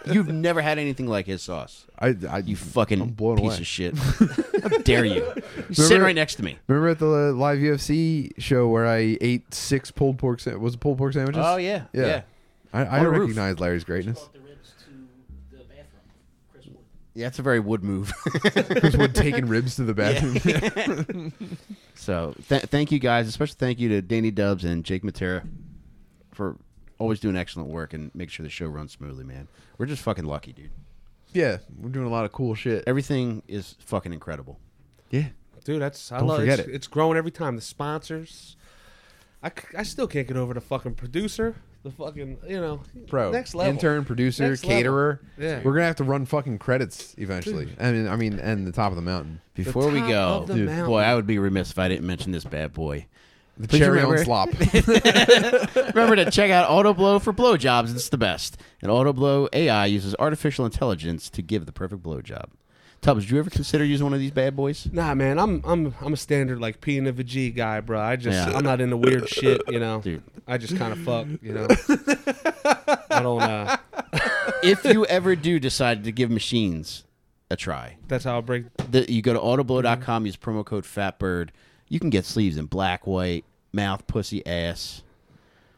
Speaker 2: You've never had anything like his sauce.
Speaker 1: I, I
Speaker 2: You fucking piece
Speaker 1: away.
Speaker 2: of shit. How dare you? Sitting right next to me.
Speaker 1: Remember at the live UFC show where I ate six pulled pork was it pulled pork sandwiches?
Speaker 2: Oh yeah,
Speaker 1: Yeah.
Speaker 2: yeah.
Speaker 1: I, I recognize Larry's greatness.
Speaker 4: Brought the ribs to the bathroom. Chris Wood.
Speaker 2: Yeah, it's a very wood move.
Speaker 1: Chris Wood taking ribs to the bathroom.
Speaker 2: so th- thank you guys, especially thank you to Danny Dubs and Jake Matera for always doing excellent work and make sure the show runs smoothly, man. We're just fucking lucky, dude.
Speaker 1: yeah, we're doing a lot of cool shit.
Speaker 2: Everything is fucking incredible.
Speaker 1: Yeah.
Speaker 3: Dude, that's I
Speaker 1: Don't
Speaker 3: love
Speaker 1: forget
Speaker 3: it's,
Speaker 1: it.
Speaker 3: It's growing every time. The sponsors, I, c- I still can't get over the fucking producer, the fucking you know
Speaker 1: Bro,
Speaker 3: next level
Speaker 1: intern, producer,
Speaker 3: Next level.
Speaker 1: caterer.
Speaker 3: Yeah.
Speaker 1: We're gonna have to run fucking credits eventually. I mean, I mean, and the top of the mountain,
Speaker 2: Before we
Speaker 3: top
Speaker 2: go,
Speaker 3: of the
Speaker 2: dude,
Speaker 3: mountain.
Speaker 2: boy, I would be remiss if I didn't mention this bad boy.
Speaker 1: the
Speaker 2: Please
Speaker 1: cherry on
Speaker 2: remember-
Speaker 1: slop.
Speaker 2: Remember to check out AutoBlow for blowjobs. It's the best. And AutoBlow AI uses artificial intelligence to give the perfect blowjob. Tubbs, did you ever consider using one of these bad boys?
Speaker 3: Nah, man, I'm I'm I'm a standard like P and the G guy, bro. I just
Speaker 2: Yeah.
Speaker 3: I'm not into weird shit, you know.
Speaker 2: Dude.
Speaker 3: I just kind of fuck, you know. I don't. uh
Speaker 2: if you ever do decide to give machines a try,
Speaker 3: That's how I'll break.
Speaker 2: the, you go to autoblow.com, use promo code FATBIRD. You can get sleeves in black, white, mouth, pussy, ass.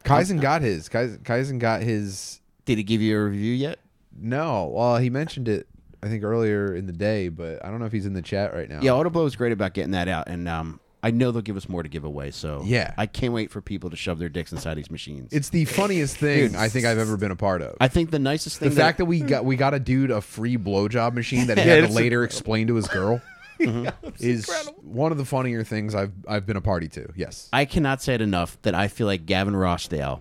Speaker 1: Kaizen got his. Kaizen, Kaizen got his.
Speaker 2: Did he give you a review yet?
Speaker 1: No, well, he mentioned it. I think earlier in the day, but I don't know if he's in the chat right now.
Speaker 2: Yeah, AutoBlow is great about getting that out, and um, I know they'll give us more to give away. So
Speaker 1: Yeah.
Speaker 2: I can't wait for people to shove their dicks inside these machines.
Speaker 1: It's the funniest thing I think I've ever been a part of.
Speaker 2: I think the nicest thing the
Speaker 1: fact that we got we got a dude a free blowjob machine that he had to later explain to his girl. is one of the funnier things I've I've been a party to. Yes.
Speaker 2: I cannot say it enough that I feel like Gavin Rossdale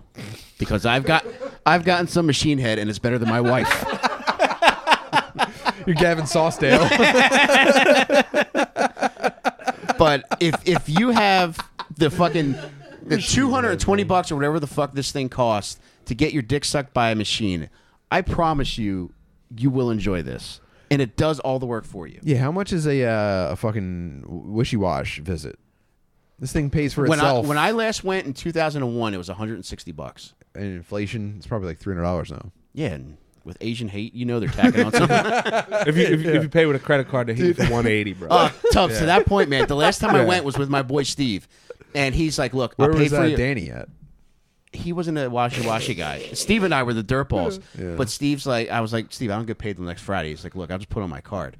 Speaker 2: because I've got I've gotten some machine head and it's better than my wife.
Speaker 1: You're Gavin Saucedale.
Speaker 2: But if if you have the fucking the two hundred and twenty bucks or whatever the fuck this thing costs to get your dick sucked by a machine, I promise you, you will enjoy this, and it does all the work for you.
Speaker 1: yeah. How much is a uh, a fucking wishy wash visit? This thing pays for
Speaker 2: When I
Speaker 1: itself.
Speaker 2: when I last went in two thousand and one, it was one hundred and sixty bucks.
Speaker 1: and inflation, it's probably like three hundred dollars now.
Speaker 2: Yeah, and with Asian hate, you know they're tacking on something.
Speaker 3: If you, if, you- if you pay with a credit card, they hit you for 180, bro.
Speaker 2: Uh, Tubbs, to that point, man, the last time I went was with my boy Steve. And he's like, look,
Speaker 1: Where
Speaker 2: I'll pay
Speaker 1: was
Speaker 2: for
Speaker 1: uh,
Speaker 2: you.
Speaker 1: Danny at?
Speaker 2: he wasn't a washy washy guy. Steve and I were the dirt balls.
Speaker 1: Yeah.
Speaker 2: But Steve's like, I was like, Steve, I don't get paid till next Friday. He's like, look, I'll just put on my card.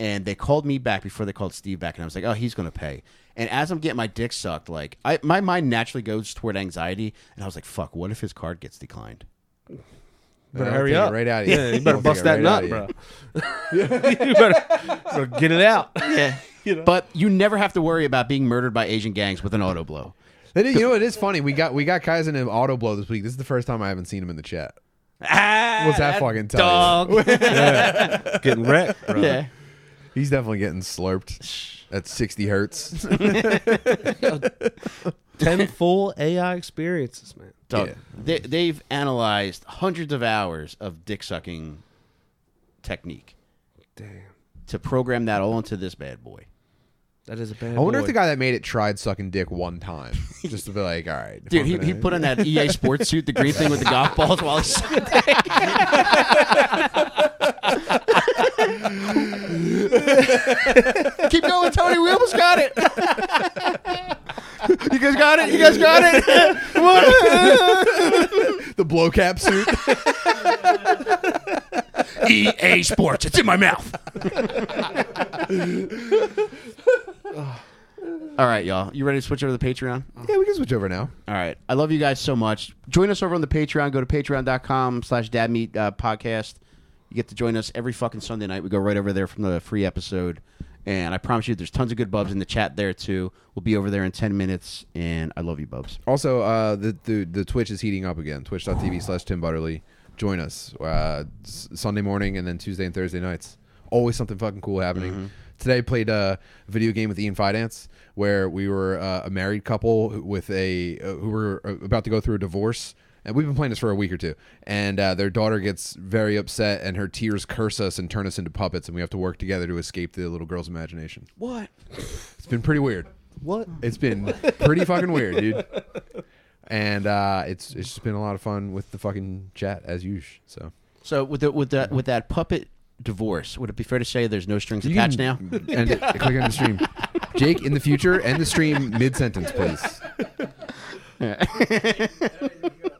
Speaker 2: And they called me back before they called Steve back, and I was like, oh, he's gonna pay. And as I'm getting my dick sucked, like, I my mind naturally goes toward anxiety, and I I was like, fuck, what if his card gets declined?
Speaker 3: Better hurry up.
Speaker 1: right out of you.
Speaker 3: Yeah, you better bust that
Speaker 1: right
Speaker 3: nut, bro.
Speaker 1: you.
Speaker 3: you better, better get it out.
Speaker 2: Yeah.
Speaker 3: You know?
Speaker 2: But you never have to worry about being murdered by Asian gangs with an auto blow.
Speaker 1: It is- you know, it is funny. We got we got Kaizen in auto blow this week. This is the first time I haven't seen him in the chat.
Speaker 2: Ah,
Speaker 1: What's that fucking tell you?
Speaker 2: dog?
Speaker 3: Getting wrecked, bro.
Speaker 2: yeah.
Speaker 1: He's definitely getting slurped at sixty hertz.
Speaker 3: 10 full AI experiences, man.
Speaker 2: Dog,
Speaker 1: Yeah.
Speaker 2: they, they've analyzed hundreds of hours of dick sucking technique
Speaker 3: Damn.
Speaker 2: to program that all into this bad boy.
Speaker 3: That is a bad
Speaker 1: I wonder
Speaker 3: boy.
Speaker 1: if the guy that made it tried sucking dick one time, just to be like, all right,
Speaker 2: Dude, he,
Speaker 1: gonna-
Speaker 2: he put on that EA sports suit, the green thing with the golf balls while he's sucking dick. Keep going, Tony. We almost got it. you guys got it. You guys got it. Come on.
Speaker 1: the blow cap suit.
Speaker 2: EA Sports. It's in my mouth. All right, y'all. You ready to switch over to the Patreon?
Speaker 1: yeah, we can switch over now.
Speaker 2: All right. I love you guys so much. Join us over on the Patreon. Go to patreon.com slash dadmeet uh, podcast. You get to join us every fucking Sunday night. We go right over there from the free episode. And I promise you, there's tons of good bubs in the chat there, too. We'll be over there in 10 minutes. And I love you, bubs.
Speaker 1: Also, uh, the, the the Twitch is heating up again. Twitch.tv slash Tim Butterly. Join us uh, Sunday morning and then Tuesday and Thursday nights. Always something fucking cool happening. Today I played a video game with Ian Fidance where we were uh, a married couple who- with a uh, who were uh, about to go through a divorce. And we've been playing this for a week or two. And uh, their daughter gets very upset, and her tears curse us and turn us into puppets, and we have to work together to escape the little girl's imagination.
Speaker 2: What?
Speaker 1: It's been pretty weird.
Speaker 3: What?
Speaker 1: It's been pretty fucking weird, dude. And uh, it's it's just been a lot of fun with the fucking chat as usual. So
Speaker 2: So with the, with that with that puppet divorce, would it be fair to say there's no strings
Speaker 1: You
Speaker 2: attached
Speaker 1: can
Speaker 2: now?
Speaker 1: End it. Click on the stream. Jake, in the future, end the stream mid sentence, please.